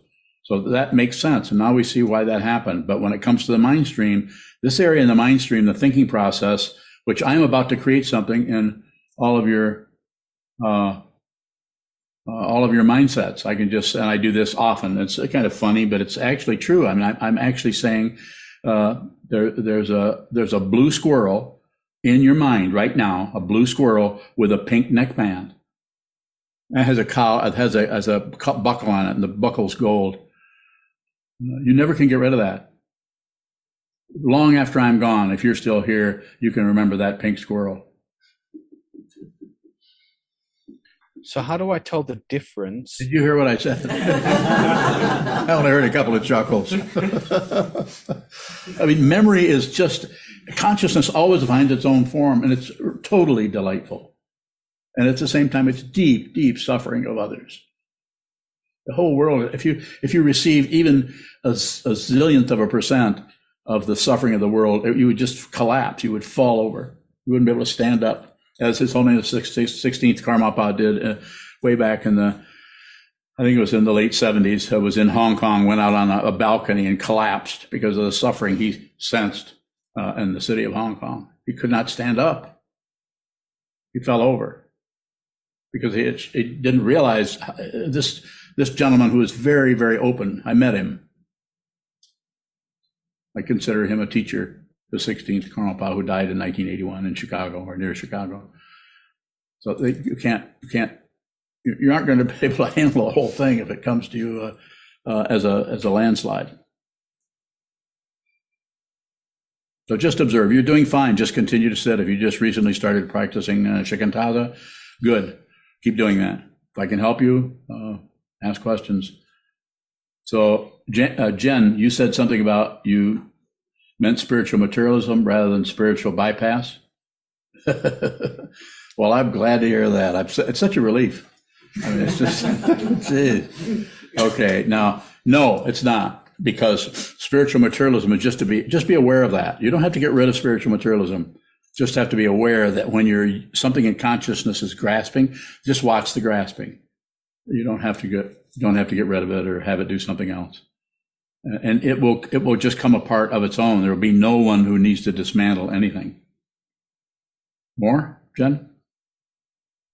So that makes sense. And now we see why that happened. But when it comes to the mind stream, this area in the mind stream, the thinking process, which I'm about to create something in all of your, uh, uh, all of your mindsets. I can just, and I do this often. It's kind of funny, but it's actually true. I mean, I, am actually saying uh, there, there's a there's a blue squirrel in your mind right now, a blue squirrel with a pink neckband. It has a cow. It has a has a buckle on it, and the buckle's gold. You never can get rid of that. Long after I'm gone, if you're still here, you can remember that pink squirrel. So how do I tell the difference? Did you hear what I said? I only heard a couple of chuckles. I mean, memory is just consciousness always finds its own form, and it's totally delightful. And at the same time, it's deep, deep suffering of others. The whole world, if you if you receive even a, a zillionth of a percent of the suffering of the world, you would just collapse. You would fall over. You wouldn't be able to stand up, as His Holiness the 16th Karmapa did uh, way back in the, I think it was in the late 70s. It was in Hong Kong, went out on a, a balcony and collapsed because of the suffering he sensed uh, in the city of Hong Kong. He could not stand up. He fell over because he, he didn't realize uh, this this gentleman who was very, very open. I met him. I consider him a teacher, the 16th Karmapa, who died in 1981 in Chicago or near Chicago. So they, you can't, you can't, you aren't going to be able to handle the whole thing if it comes to you uh, uh, as a as a landslide. So just observe. You're doing fine. Just continue to sit. If you just recently started practicing uh, Shikantaza, good. Keep doing that. If I can help you, uh, ask questions. So, Jen, uh, Jen, you said something about you meant spiritual materialism rather than spiritual bypass. well, I'm glad to hear that. I'm, it's such a relief. I mean, it's just, okay. Now, no, it's not because spiritual materialism is just to be, just be aware of that. You don't have to get rid of spiritual materialism. Just have to be aware that when you're something in consciousness is grasping, just watch the grasping. You don't have to get don't have to get rid of it or have it do something else. And it will it will just come apart of its own. There will be no one who needs to dismantle anything. More, Jen?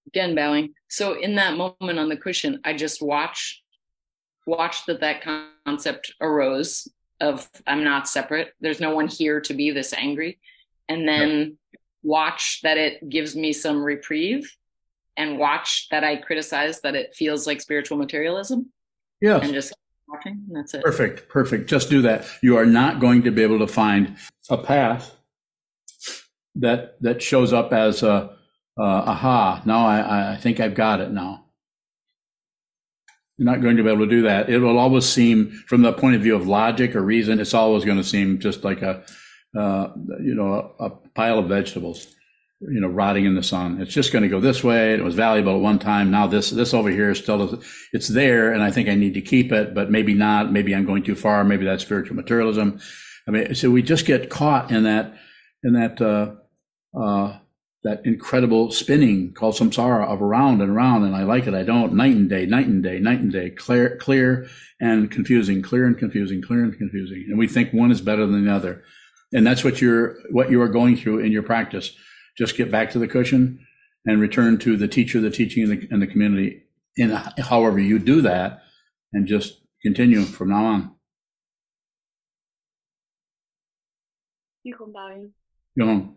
Again, bowing. So in that moment on the cushion, I just watch watch that that concept arose of I'm not separate. There's no one here to be this angry. And then watch that it gives me some reprieve and watch that I criticize that it feels like spiritual materialism. Yeah, And just that's it. Perfect. Perfect. Just do that. You are not going to be able to find a path that that shows up as a aha. Now I, I think I've got it now. You're not going to be able to do that. It will always seem, from the point of view of logic or reason, it's always going to seem just like a, uh, you know, a, a pile of vegetables you know, rotting in the sun. It's just going to go this way. It was valuable at one time. Now this, this over here still doesn't, it's there. And I think I need to keep it, but maybe not. Maybe I'm going too far. Maybe that's spiritual materialism. I mean, so we just get caught in that, in that, uh, uh, that incredible spinning called samsara of around and around. And I like it. I don't night and day, night and day, night and day, clear, clear and confusing, clear and confusing, clear and confusing. And we think one is better than the other. And that's what you're, what you are going through in your practice just get back to the cushion and return to the teacher, the teaching, and the, and the community. In however you do that, and just continue from now on. Go on.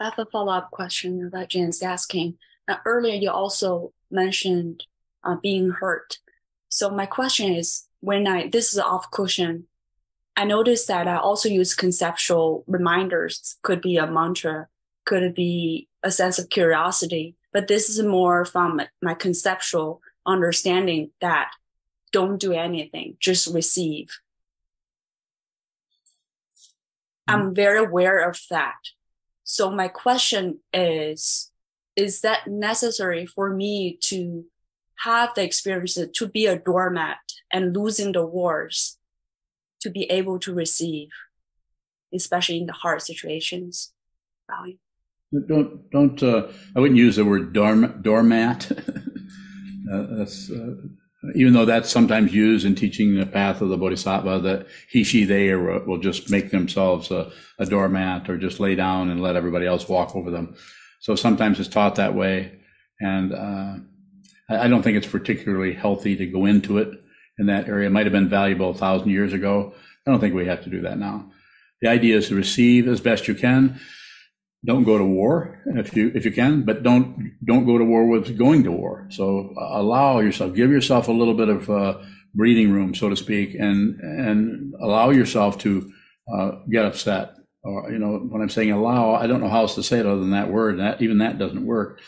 I have a follow-up question that Jen's asking. Now, earlier, you also mentioned uh, being hurt. So my question is, when I this is off cushion, I noticed that I also use conceptual reminders. Could be a mantra could be a sense of curiosity, but this is more from my conceptual understanding that don't do anything, just receive. I'm mm. very aware of that. So my question is, is that necessary for me to have the experience to be a doormat and losing the wars to be able to receive, especially in the hard situations? Valley? Don't, don't, uh, I wouldn't use the word dorm, doormat. uh, that's, uh, even though that's sometimes used in teaching the path of the bodhisattva, that he, she, they will just make themselves a, a doormat or just lay down and let everybody else walk over them. So sometimes it's taught that way. And uh, I don't think it's particularly healthy to go into it in that area. It might have been valuable a thousand years ago. I don't think we have to do that now. The idea is to receive as best you can don't go to war if you if you can, but don't don't go to war with going to war. So uh, allow yourself, give yourself a little bit of uh, breathing room, so to speak, and and allow yourself to uh, get upset. Or you know, when I'm saying allow, I don't know how else to say it other than that word. That even that doesn't work.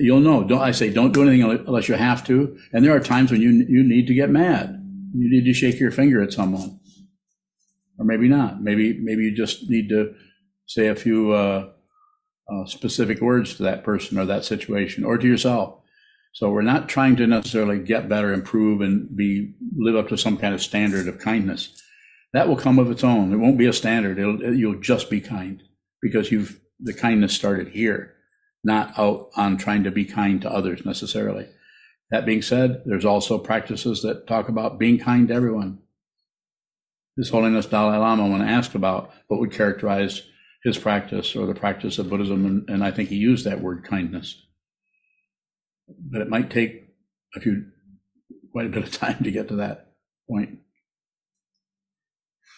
You'll know. Don't I say don't do anything unless you have to. And there are times when you you need to get mad. You need to shake your finger at someone, or maybe not. Maybe maybe you just need to say a few uh, uh, specific words to that person or that situation or to yourself. So we're not trying to necessarily get better, improve, and be live up to some kind of standard of kindness. That will come of its own. It won't be a standard. It'll, you'll just be kind because you've the kindness started here, not out on trying to be kind to others necessarily. That being said, there's also practices that talk about being kind to everyone. His Holiness Dalai Lama, when asked about what would characterize his practice or the practice of Buddhism, and, and I think he used that word kindness. But it might take a few, quite a bit of time to get to that point.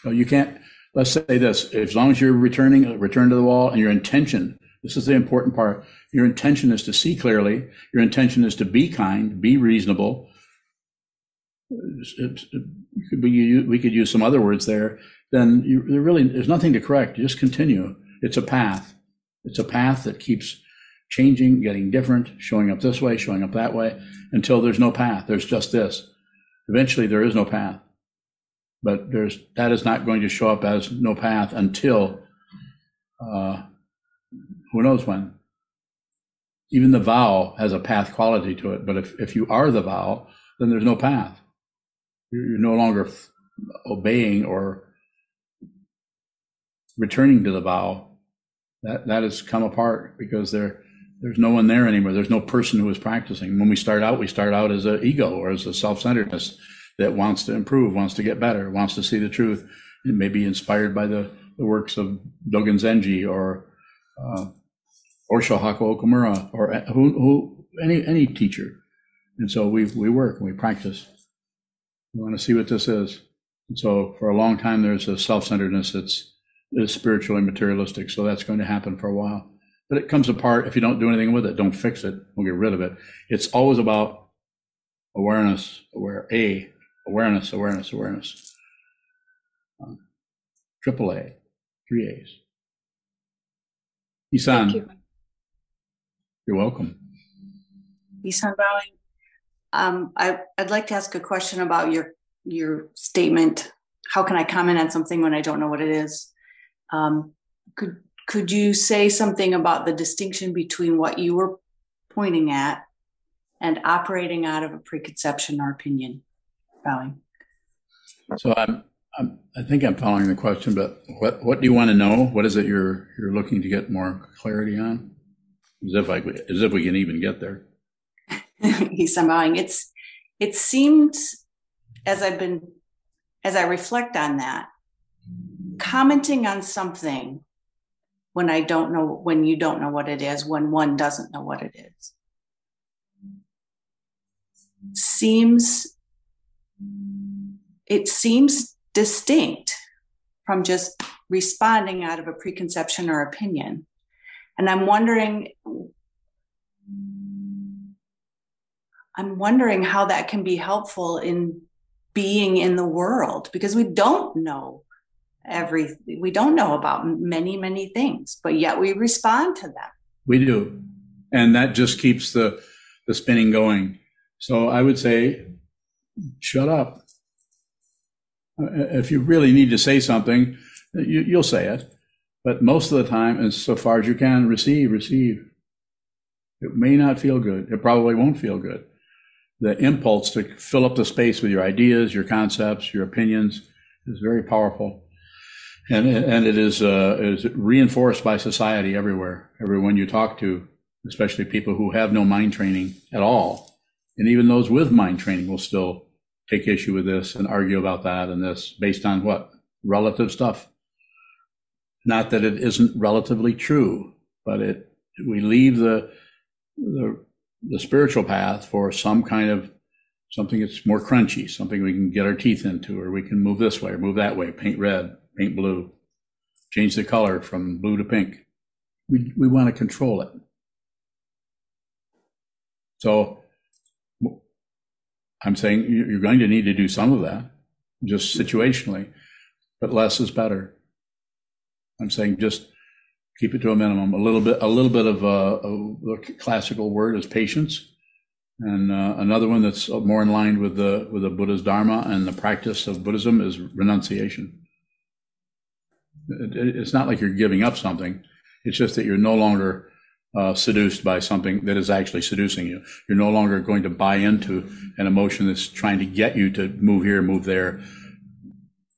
So you can't. Let's say this: as long as you're returning, uh, return to the wall, and your intention. This is the important part. Your intention is to see clearly. Your intention is to be kind, be reasonable. We, we could use some other words there then you, there really there's nothing to correct. You just continue. It's a path. It's a path that keeps changing, getting different, showing up this way, showing up that way, until there's no path. There's just this. Eventually, there is no path. But there's that is not going to show up as no path until uh, who knows when. Even the vow has a path quality to it. But if, if you are the vow, then there's no path. You're no longer obeying or returning to the vow, that, that has come apart because there, there's no one there anymore. There's no person who is practicing. When we start out, we start out as an ego or as a self-centeredness that wants to improve, wants to get better, wants to see the truth. It may be inspired by the, the works of Dogen Zenji or uh, Shohaku Okumura or who, who any any teacher. And so we we work and we practice. We want to see what this is. And so for a long time, there's a self-centeredness that's is spiritually materialistic. So that's going to happen for a while. But it comes apart if you don't do anything with it. Don't fix it. We'll get rid of it. It's always about awareness, aware, A, awareness, awareness, awareness. Um, triple A, three A's. Isan, you. you're welcome. Isan bowing. Um, I, I'd like to ask a question about your your statement. How can I comment on something when I don't know what it is? Um, could could you say something about the distinction between what you were pointing at and operating out of a preconception or opinion? Bowing. So I'm, I'm, I think I'm following the question, but what, what do you want to know? What is it you're, you're looking to get more clarity on? As if I, as if we can even get there. He's bowing. It's, it seemed as I've been, as I reflect on that, commenting on something when I don't know, when you don't know what it is, when one doesn't know what it is, seems, it seems distinct from just responding out of a preconception or opinion. And I'm wondering, I'm wondering how that can be helpful in being in the world because we don't know every we don't know about many many things but yet we respond to them we do and that just keeps the the spinning going so i would say shut up uh, uh, if you really need to say something uh, you, you'll say it but most of the time as so far as you can receive receive It may not feel good. It probably won't feel good. The impulse to fill up the space with your ideas, your concepts, your opinions is very powerful. And, and it is, uh, is reinforced by society everywhere. Everyone you talk to, especially people who have no mind training at all, and even those with mind training will still take issue with this and argue about that and this based on what? Relative stuff. Not that it isn't relatively true, but it we leave the the, the spiritual path for some kind of something that's more crunchy, something we can get our teeth into, or we can move this way or move that way, paint red, paint blue, change the color from blue to pink. We, we want to control it. So I'm saying you're going to need to do some of that, just situationally, but less is better. I'm saying just keep it to a minimum. A little bit, a little bit of a, a classical word is patience, and uh, another one that's more in line with the with the Buddha's dharma and the practice of Buddhism is renunciation. It, it, it's not like you're giving up something; it's just that you're no longer uh, seduced by something that is actually seducing you. You're no longer going to buy into an emotion that's trying to get you to move here, move there,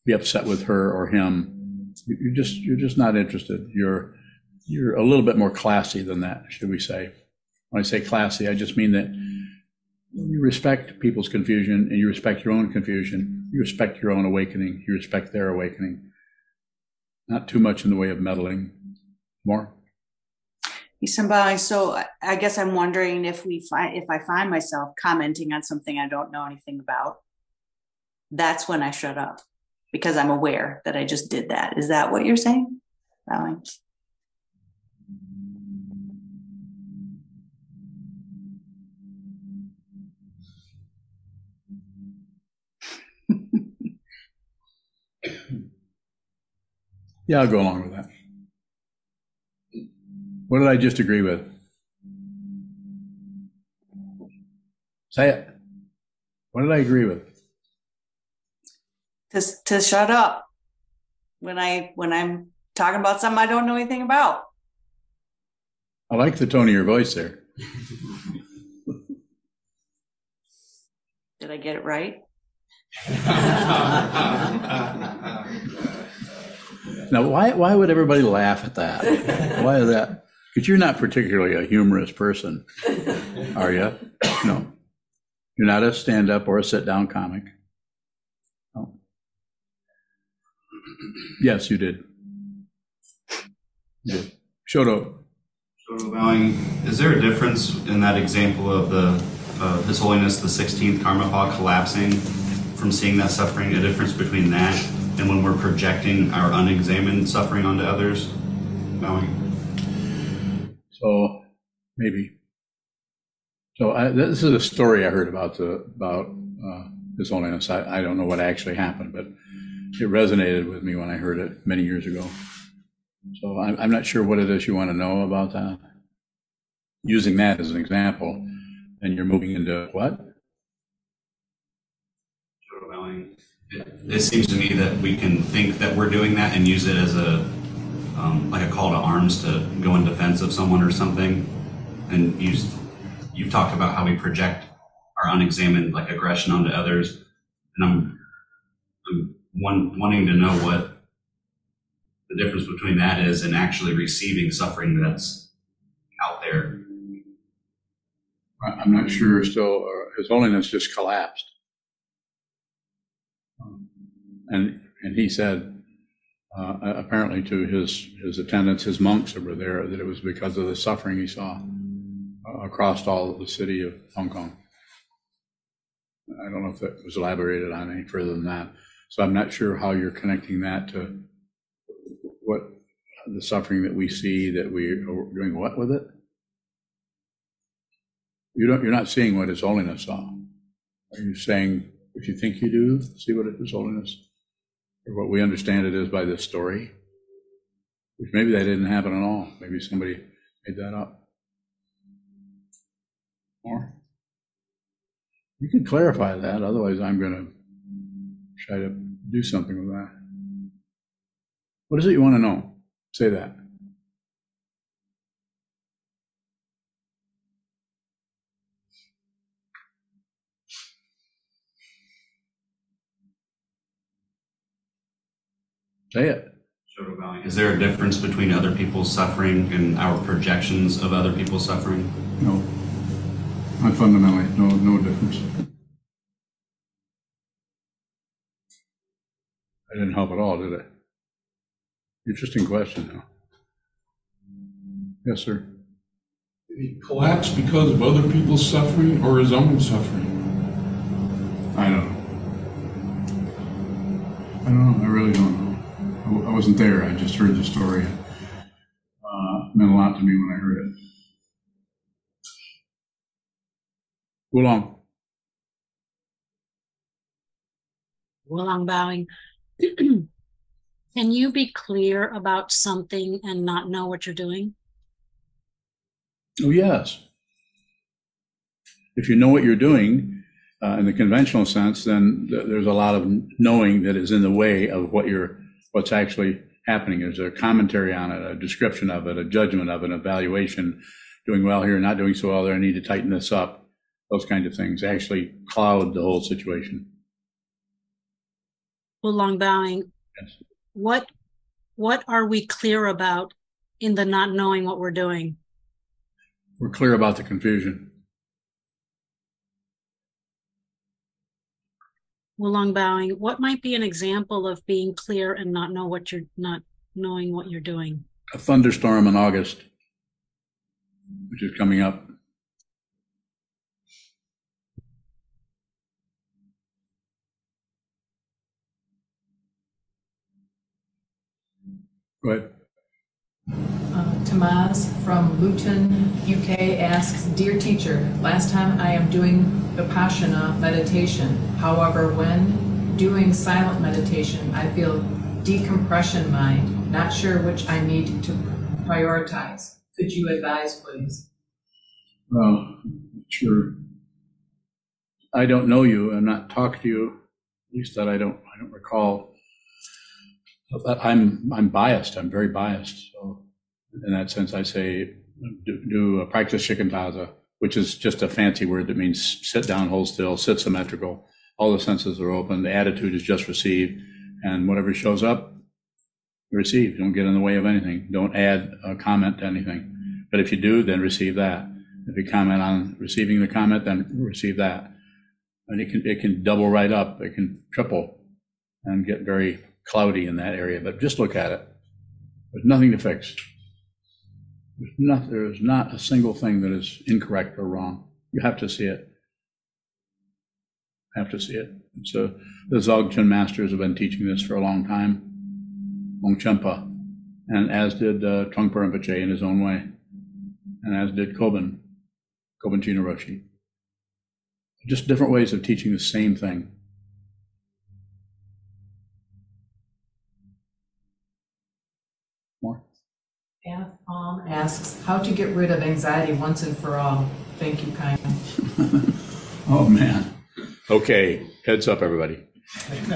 be upset with her or him. You're just you're just not interested. You're you're a little bit more classy than that, should we say? When I say classy, I just mean that you respect people's confusion and you respect your own confusion. You respect your own awakening. You respect their awakening. Not too much in the way of meddling. More. Somebody, so I guess I'm wondering if we find if I find myself commenting on something I don't know anything about, that's when I shut up because I'm aware that I just did that. Is that what you're saying? Yeah, I'll go along with that. What did I just agree with? Say it. What did I agree with? To, to shut up when I when I'm talking about something I don't know anything about. I like the tone of your voice there. Did I get it right? now, why why would everybody laugh at that? Why is that? Because you're not particularly a humorous person, are you? No. You're not a stand up or a sit down comic. No. Yes, you did. You did. Showed up. Bowing. Is there a difference in that example of the uh, His Holiness the 16th Karmapa collapsing from seeing that suffering? A difference between that and when we're projecting our unexamined suffering onto others? Bowing. So maybe. So I, this is a story I heard about the about uh, His Holiness. I, I don't know what actually happened, but it resonated with me when I heard it many years ago. So I'm, I'm not sure what it is you want to know about that. Using that as an example, and you're moving into what? Bowing. It, it seems to me that we can think that we're doing that and use it as a um, like a call to arms to go in defense of someone or something. And you you've talked about how we project our unexamined like aggression onto others, and I'm, I'm one, wanting to know what the difference between that is and actually receiving suffering that's out there. I'm not sure still, uh, His Holiness just collapsed. Um, and, and he said, uh, apparently to his, his attendants, his monks that were there, that it was because of the suffering he saw uh, across all of the city of Hong Kong. I don't know if that was elaborated on any further than that. So I'm not sure how you're connecting that to what the suffering that we see that we are doing what with it. You don't. You're not seeing what His Holiness saw. Are you saying if you think you do see what His Holiness or what we understand it is by this story? Which maybe that didn't happen at all. Maybe somebody made that up. More. You can clarify that. Otherwise, I'm going to try to do something with that. What is it you want to know? Say that. Say it. Shoto bowing. Is there a difference between other people's suffering and our projections of other people's suffering? No. Not fundamentally, no, no difference. I didn't help at all, did I? Interesting question, though. Yes, sir. Did he collapse because of other people's suffering or his own suffering? I don't know. I don't know. I really don't know. I wasn't there. I just heard the story. Uh, it meant a lot to me when I heard it. Well, I'm bowing. Can you be clear about something and not know what you're doing? Oh, yes. If you know what you're doing uh, in the conventional sense, then th- there's a lot of knowing that is in the way of what you're, what's actually happening. Is a commentary on it, a description of it, a judgment of it, an evaluation. Doing well here, not doing so well there. I need to tighten this up. Those kinds of things actually cloud the whole situation. Well, long bowing. Yes. What what are we clear about in the not knowing what we're doing? We're clear about the confusion. Well, long bowing. What might be an example of being clear and not know what you're not knowing what you're doing? A thunderstorm in August, which is coming up. Ahead. Uh, Tamaz from Luton, UK asks, Dear teacher, last time I am doing Vipassana meditation. However, when doing silent meditation, I feel decompression mind, not sure which I need to prioritize. Could you advise, please? Well, sure. I don't know you. I'm not talked to you. At least that I don't. I don't recall. I'm I'm biased. I'm very biased. So in that sense, I say do, do a practice shikantaza, which is just a fancy word that means sit down, hold still, sit symmetrical. All the senses are open. The attitude is just receive, and whatever shows up, receive. Don't get in the way of anything. Don't add a comment to anything. But if you do, then receive that. If you comment on receiving the comment, then receive that. And it can it can double right up. It can triple, and get very cloudy in that area. But just look at it. There's nothing to fix. There's not, there is not a single thing that is incorrect or wrong. You have to see it. Have to see it. So the Dzogchen masters have been teaching this for a long time. Longchenpa, and as did uh, Trungpa Rinpoche in his own way, and as did Kobun, Kobun Roshi. Just different ways of teaching the same thing. More? Anna Palm asks, How to get rid of anxiety once and for all? Thank you kindly. Oh, man. Okay, heads up, everybody.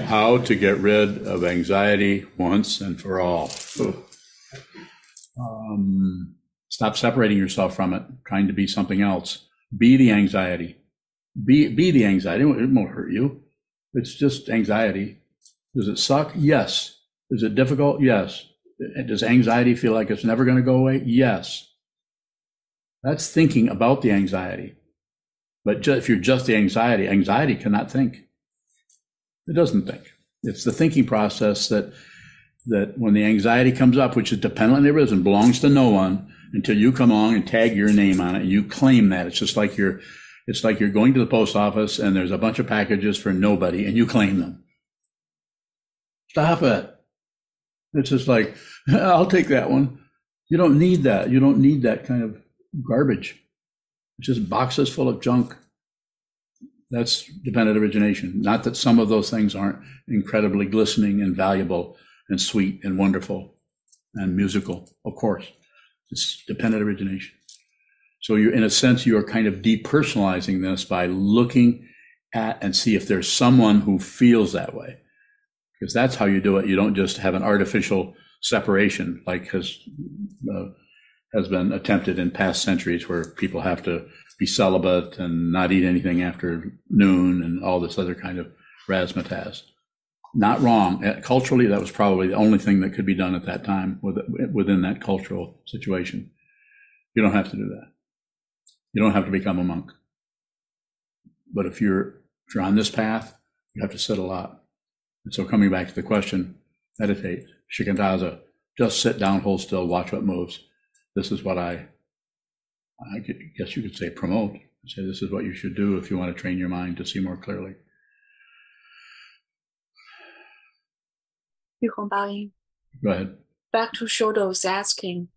How to get rid of anxiety once and for all. Um, stop separating yourself from it, trying to be something else. Be the anxiety. Be, be the anxiety. It won't hurt you. It's just anxiety. Does it suck? Yes. Is it difficult? Yes. Does anxiety feel like it's never going to go away? Yes. That's thinking about the anxiety. But ju- if you're just the anxiety, anxiety cannot think. It doesn't think. It's the thinking process that that when the anxiety comes up, which is dependently arisen, belongs to no one until you come along and tag your name on it and you claim that. It's just like you're it's like you're going to the post office and there's a bunch of packages for nobody and you claim them. Stop it. It's just like, I'll take that one. You don't need that. You don't need that kind of garbage. It's just boxes full of junk. That's dependent origination. Not that some of those things aren't incredibly glistening and valuable and sweet and wonderful and musical, of course. It's dependent origination. So you're, in a sense, you are kind of depersonalizing this by looking at and see if there's someone who feels that way. Because that's how you do it. You don't just have an artificial separation like has uh, has been attempted in past centuries where people have to be celibate and not eat anything after noon and all this other kind of razzmatazz. not wrong. Uh, Culturally, that was probably the only thing that could be done at that time within that cultural situation. You don't have to do that. You don't have to become a monk. But if you're if you're on this path, you have to sit a lot. And so coming back to the question, meditate, shikantaza, just sit down, hold still, watch what moves. This is what I, I guess you could say promote. Say this is what you should do if you want to train your mind to see more clearly. Go ahead. Back to Shodo's asking,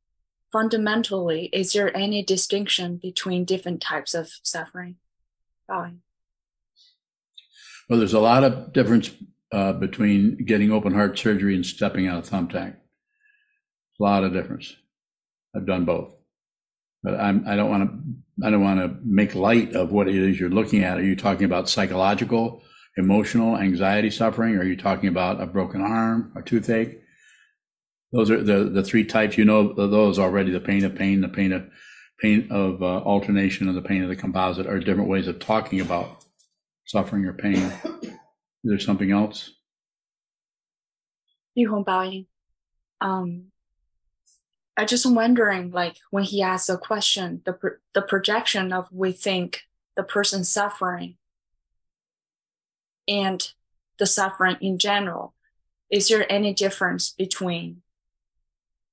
fundamentally, is there any distinction between different types of suffering? Baoying. Well, there's a lot of difference uh, between getting open heart surgery and stepping out of thumbtack. A lot of difference. I've done both, but I'm, I don't want to. I don't want to make light of what it is you're looking at. Are you talking about psychological, emotional, anxiety suffering? Are you talking about a broken arm, a toothache? Those are the the three types. You know those already. The pain of pain, the pain of pain of uh, alternation, and the pain of the composite are different ways of talking about suffering or pain. Is there something else? Yu Hongbaoying. Um, I just wondering, like when he asked a question, the the projection of we think the person suffering and the suffering in general, is there any difference between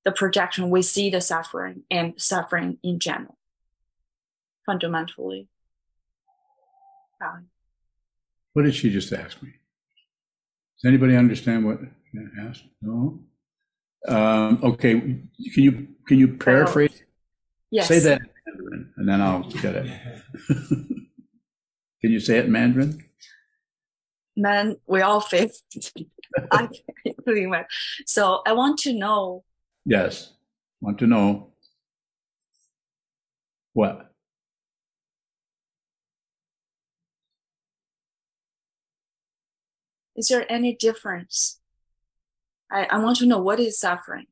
the projection we see the suffering and suffering in general? Fundamentally. Um, What did she just ask me? Does anybody understand what she asked? No? Um, okay, can you, can you paraphrase? Yes. Say that in Mandarin, and then I'll get it. Can you say it in Mandarin? man, we all fail. I including my. So I want to know Yes. Want to know what? Is there any difference? I, I want to know what is suffering.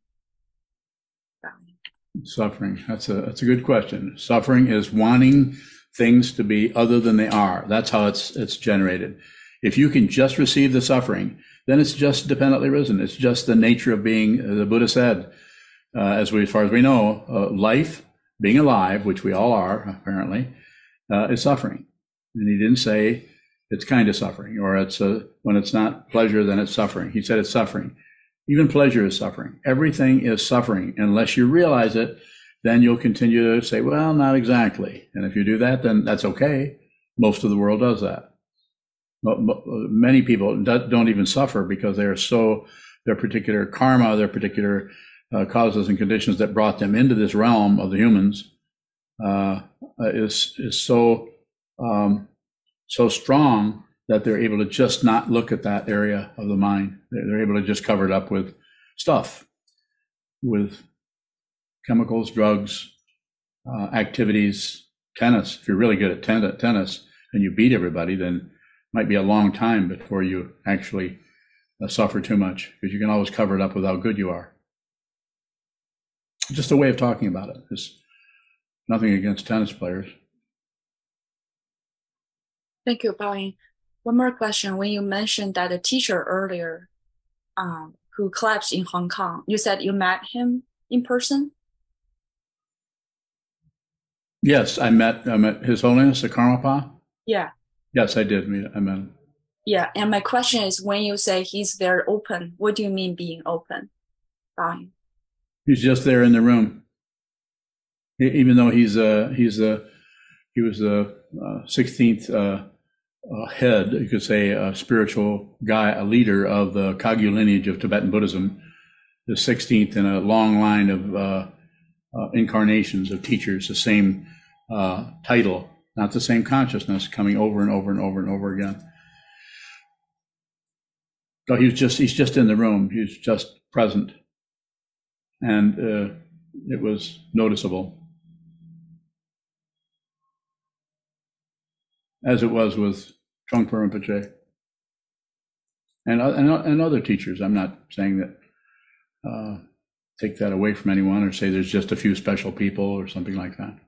Suffering. That's a that's a good question. Suffering is wanting things to be other than they are. That's how it's it's generated. If you can just receive the suffering, then it's just dependently risen. It's just the nature of being. uh, The Buddha said, uh, as we as far as we know, uh, life, being alive, which we all are apparently, uh, is suffering. And he didn't say it's kind of suffering, or it's a, when it's not pleasure, then it's suffering. He said it's suffering. Even pleasure is suffering. Everything is suffering. Unless you realize it, then you'll continue to say, well, not exactly. And if you do that, then that's okay. Most of the world does that. But, many people do- don't even suffer because they are so, their particular karma, their particular uh, causes and conditions that brought them into this realm of the humans uh, is, is so, um, so strong that they're able to just not look at that area of the mind. They're, able to just cover it up with stuff, with chemicals, drugs, uh, activities, tennis. If you're really good at ten- tennis and you beat everybody, then it might be a long time before you actually uh, suffer too much because you can always cover it up with how good you are. Just a way of talking about it. There's nothing against tennis players. Thank you, Baoyin. One more question. When you mentioned that a teacher earlier, um, who collapsed in Hong Kong, you said you met him in person. Yes, I met I met His Holiness the Karmapa. Yeah, Yes, I did meet. I met him. yeah. And my question is, when you say he's very open, what do you mean being open? Baoyin. He's just there in the room. Even though he's a he's a he was the sixteenth uh, uh, head, you could say, a spiritual guy, a leader of the Kagyu lineage of Tibetan Buddhism, the sixteenth in a long line of uh, uh, incarnations of teachers, the same uh, title, not the same consciousness, coming over and over and over and over again. So he was just he's just in the room. He's just present and uh, it was noticeable, as it was with Trungpa Rinpoche and, and and other teachers. I'm not saying that uh, take that away from anyone or say there's just a few special people or something like that.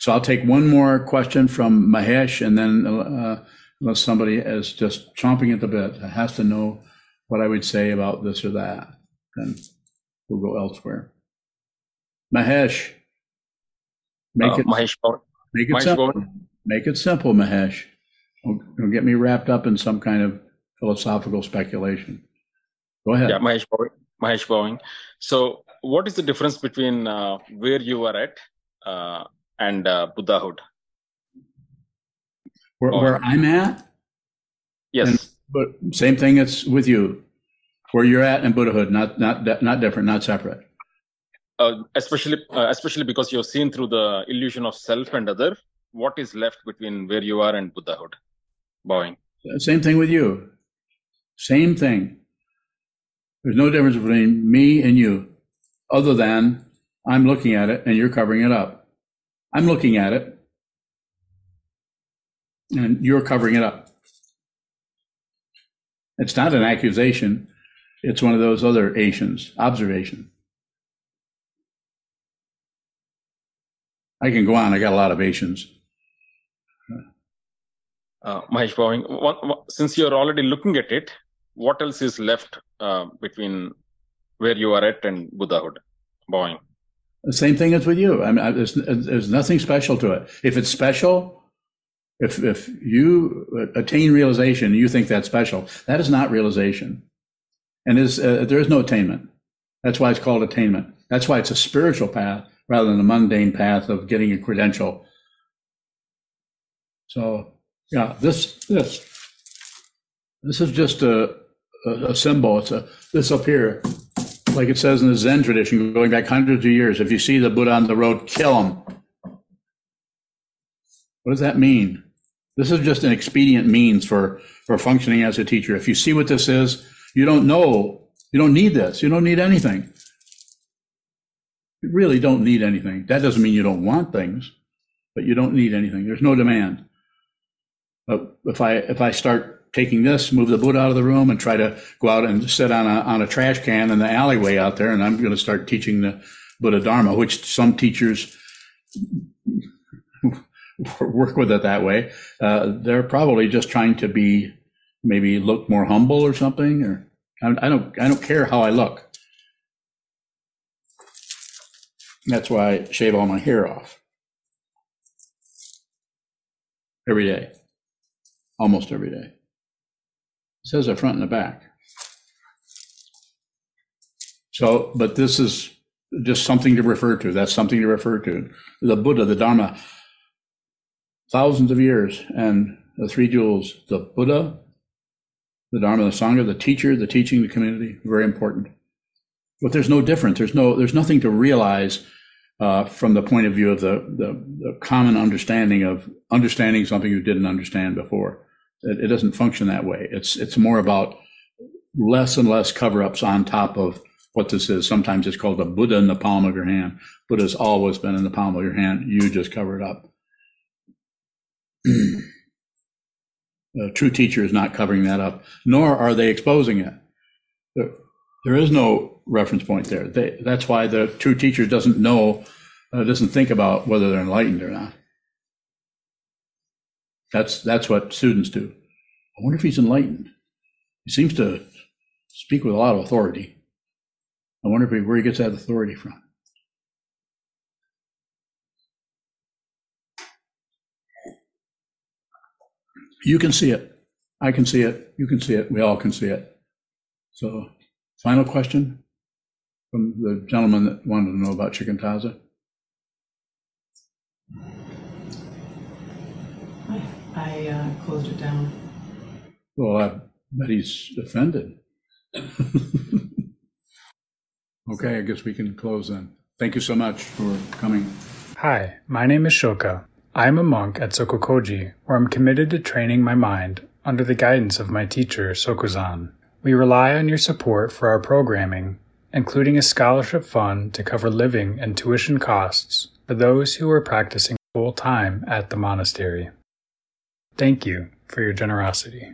So I'll take one more question from Mahesh, and then uh, unless somebody is just chomping at the bit, has to know what I would say about this or that, then we'll go elsewhere. Mahesh. Make Uh, it, Mahesh make it Mahesh. Make it simple, Mahesh. Don't, don't get me wrapped up in some kind of philosophical speculation. Go ahead. Yeah, Mahesh Pawan. Mahesh Pawan. So, what is the difference between uh, where you are at uh, and uh, Buddhahood? Where, where I'm at, Yes. And- but same thing it's with you. Where you're at in Buddhahood, not not not different, not separate. uh, especially uh, especially because you're seen through the illusion of self and other. What is left between where you are and Buddhahood? Bowing. Uh, same thing with you. Same thing. There's no difference between me and you, other than I'm looking at it and you're covering it up. I'm looking at it and you're covering it up. It's not an accusation. It's one of those other Asians, observation. I can go on. I got a lot of Asians. Uh, Mahesh since you're already looking at it, what else is left uh, between where you are at and Buddhahood? Bowing. Same thing as with you. I mean, I, there's, there's nothing special to it. If it's special, if if you attain realization, you think that's special. That is not realization, and is uh, there is no attainment. That's why it's called attainment. That's why it's a spiritual path rather than a mundane path of getting a credential. So, yeah, this this this is just a a, a symbol. It's a this up here like it says in the Zen tradition, going back hundreds of years, if you see the Buddha on the road, kill him. What does that mean? This is just an expedient means for, for functioning as a teacher. If you see what this is, you don't know, you don't need this, you don't need anything. You really don't need anything. That doesn't mean you don't want things, but you don't need anything. There's no demand. But if I if I start taking this, move the Buddha out of the room, and try to go out and sit on a on a trash can in the alleyway out there, and I'm going to start teaching the Buddha Dharma, which some teachers work with it that way. Uh, they're probably just trying to be maybe look more humble or something, or I, I don't I don't care how I look. That's why I shave all my hair off every day, almost every day. It says the front and the back. So, but this is just something to refer to. That's something to refer to. The Buddha, the Dharma, thousands of years, and the three jewels the Buddha, the Dharma, the Sangha, the teacher, the teaching, the community, very important. But there's no difference. There's no, there's nothing to realize uh, from the point of view of the, the, the common understanding of understanding something you didn't understand before. It, it doesn't function that way. It's it's more about less and less cover-ups on top of what this is. Sometimes it's called the Buddha in the palm of your hand. Buddha's always been in the palm of your hand. You just cover it up. a true teacher is not covering that up, nor are they exposing it. There, there is no reference point there. They, that's why the true teacher doesn't know, uh, doesn't think about whether they're enlightened or not. That's that's what students do. I wonder if he's enlightened. He seems to speak with a lot of authority. I wonder if he, where he gets that authority from. You can see it. I can see it. You can see it. We all can see it. So, final question from the gentleman that wanted to know about shikantaza. I uh, closed it down. Well, I bet he's offended. okay, I guess we can close then. Thank you so much for coming. Hi, my name is Shoka. I am a monk at Sokukoji, where I'm committed to training my mind under the guidance of my teacher, Sokuzan. We rely on your support for our programming, including a scholarship fund to cover living and tuition costs for those who are practicing full time at the monastery. Thank you for your generosity.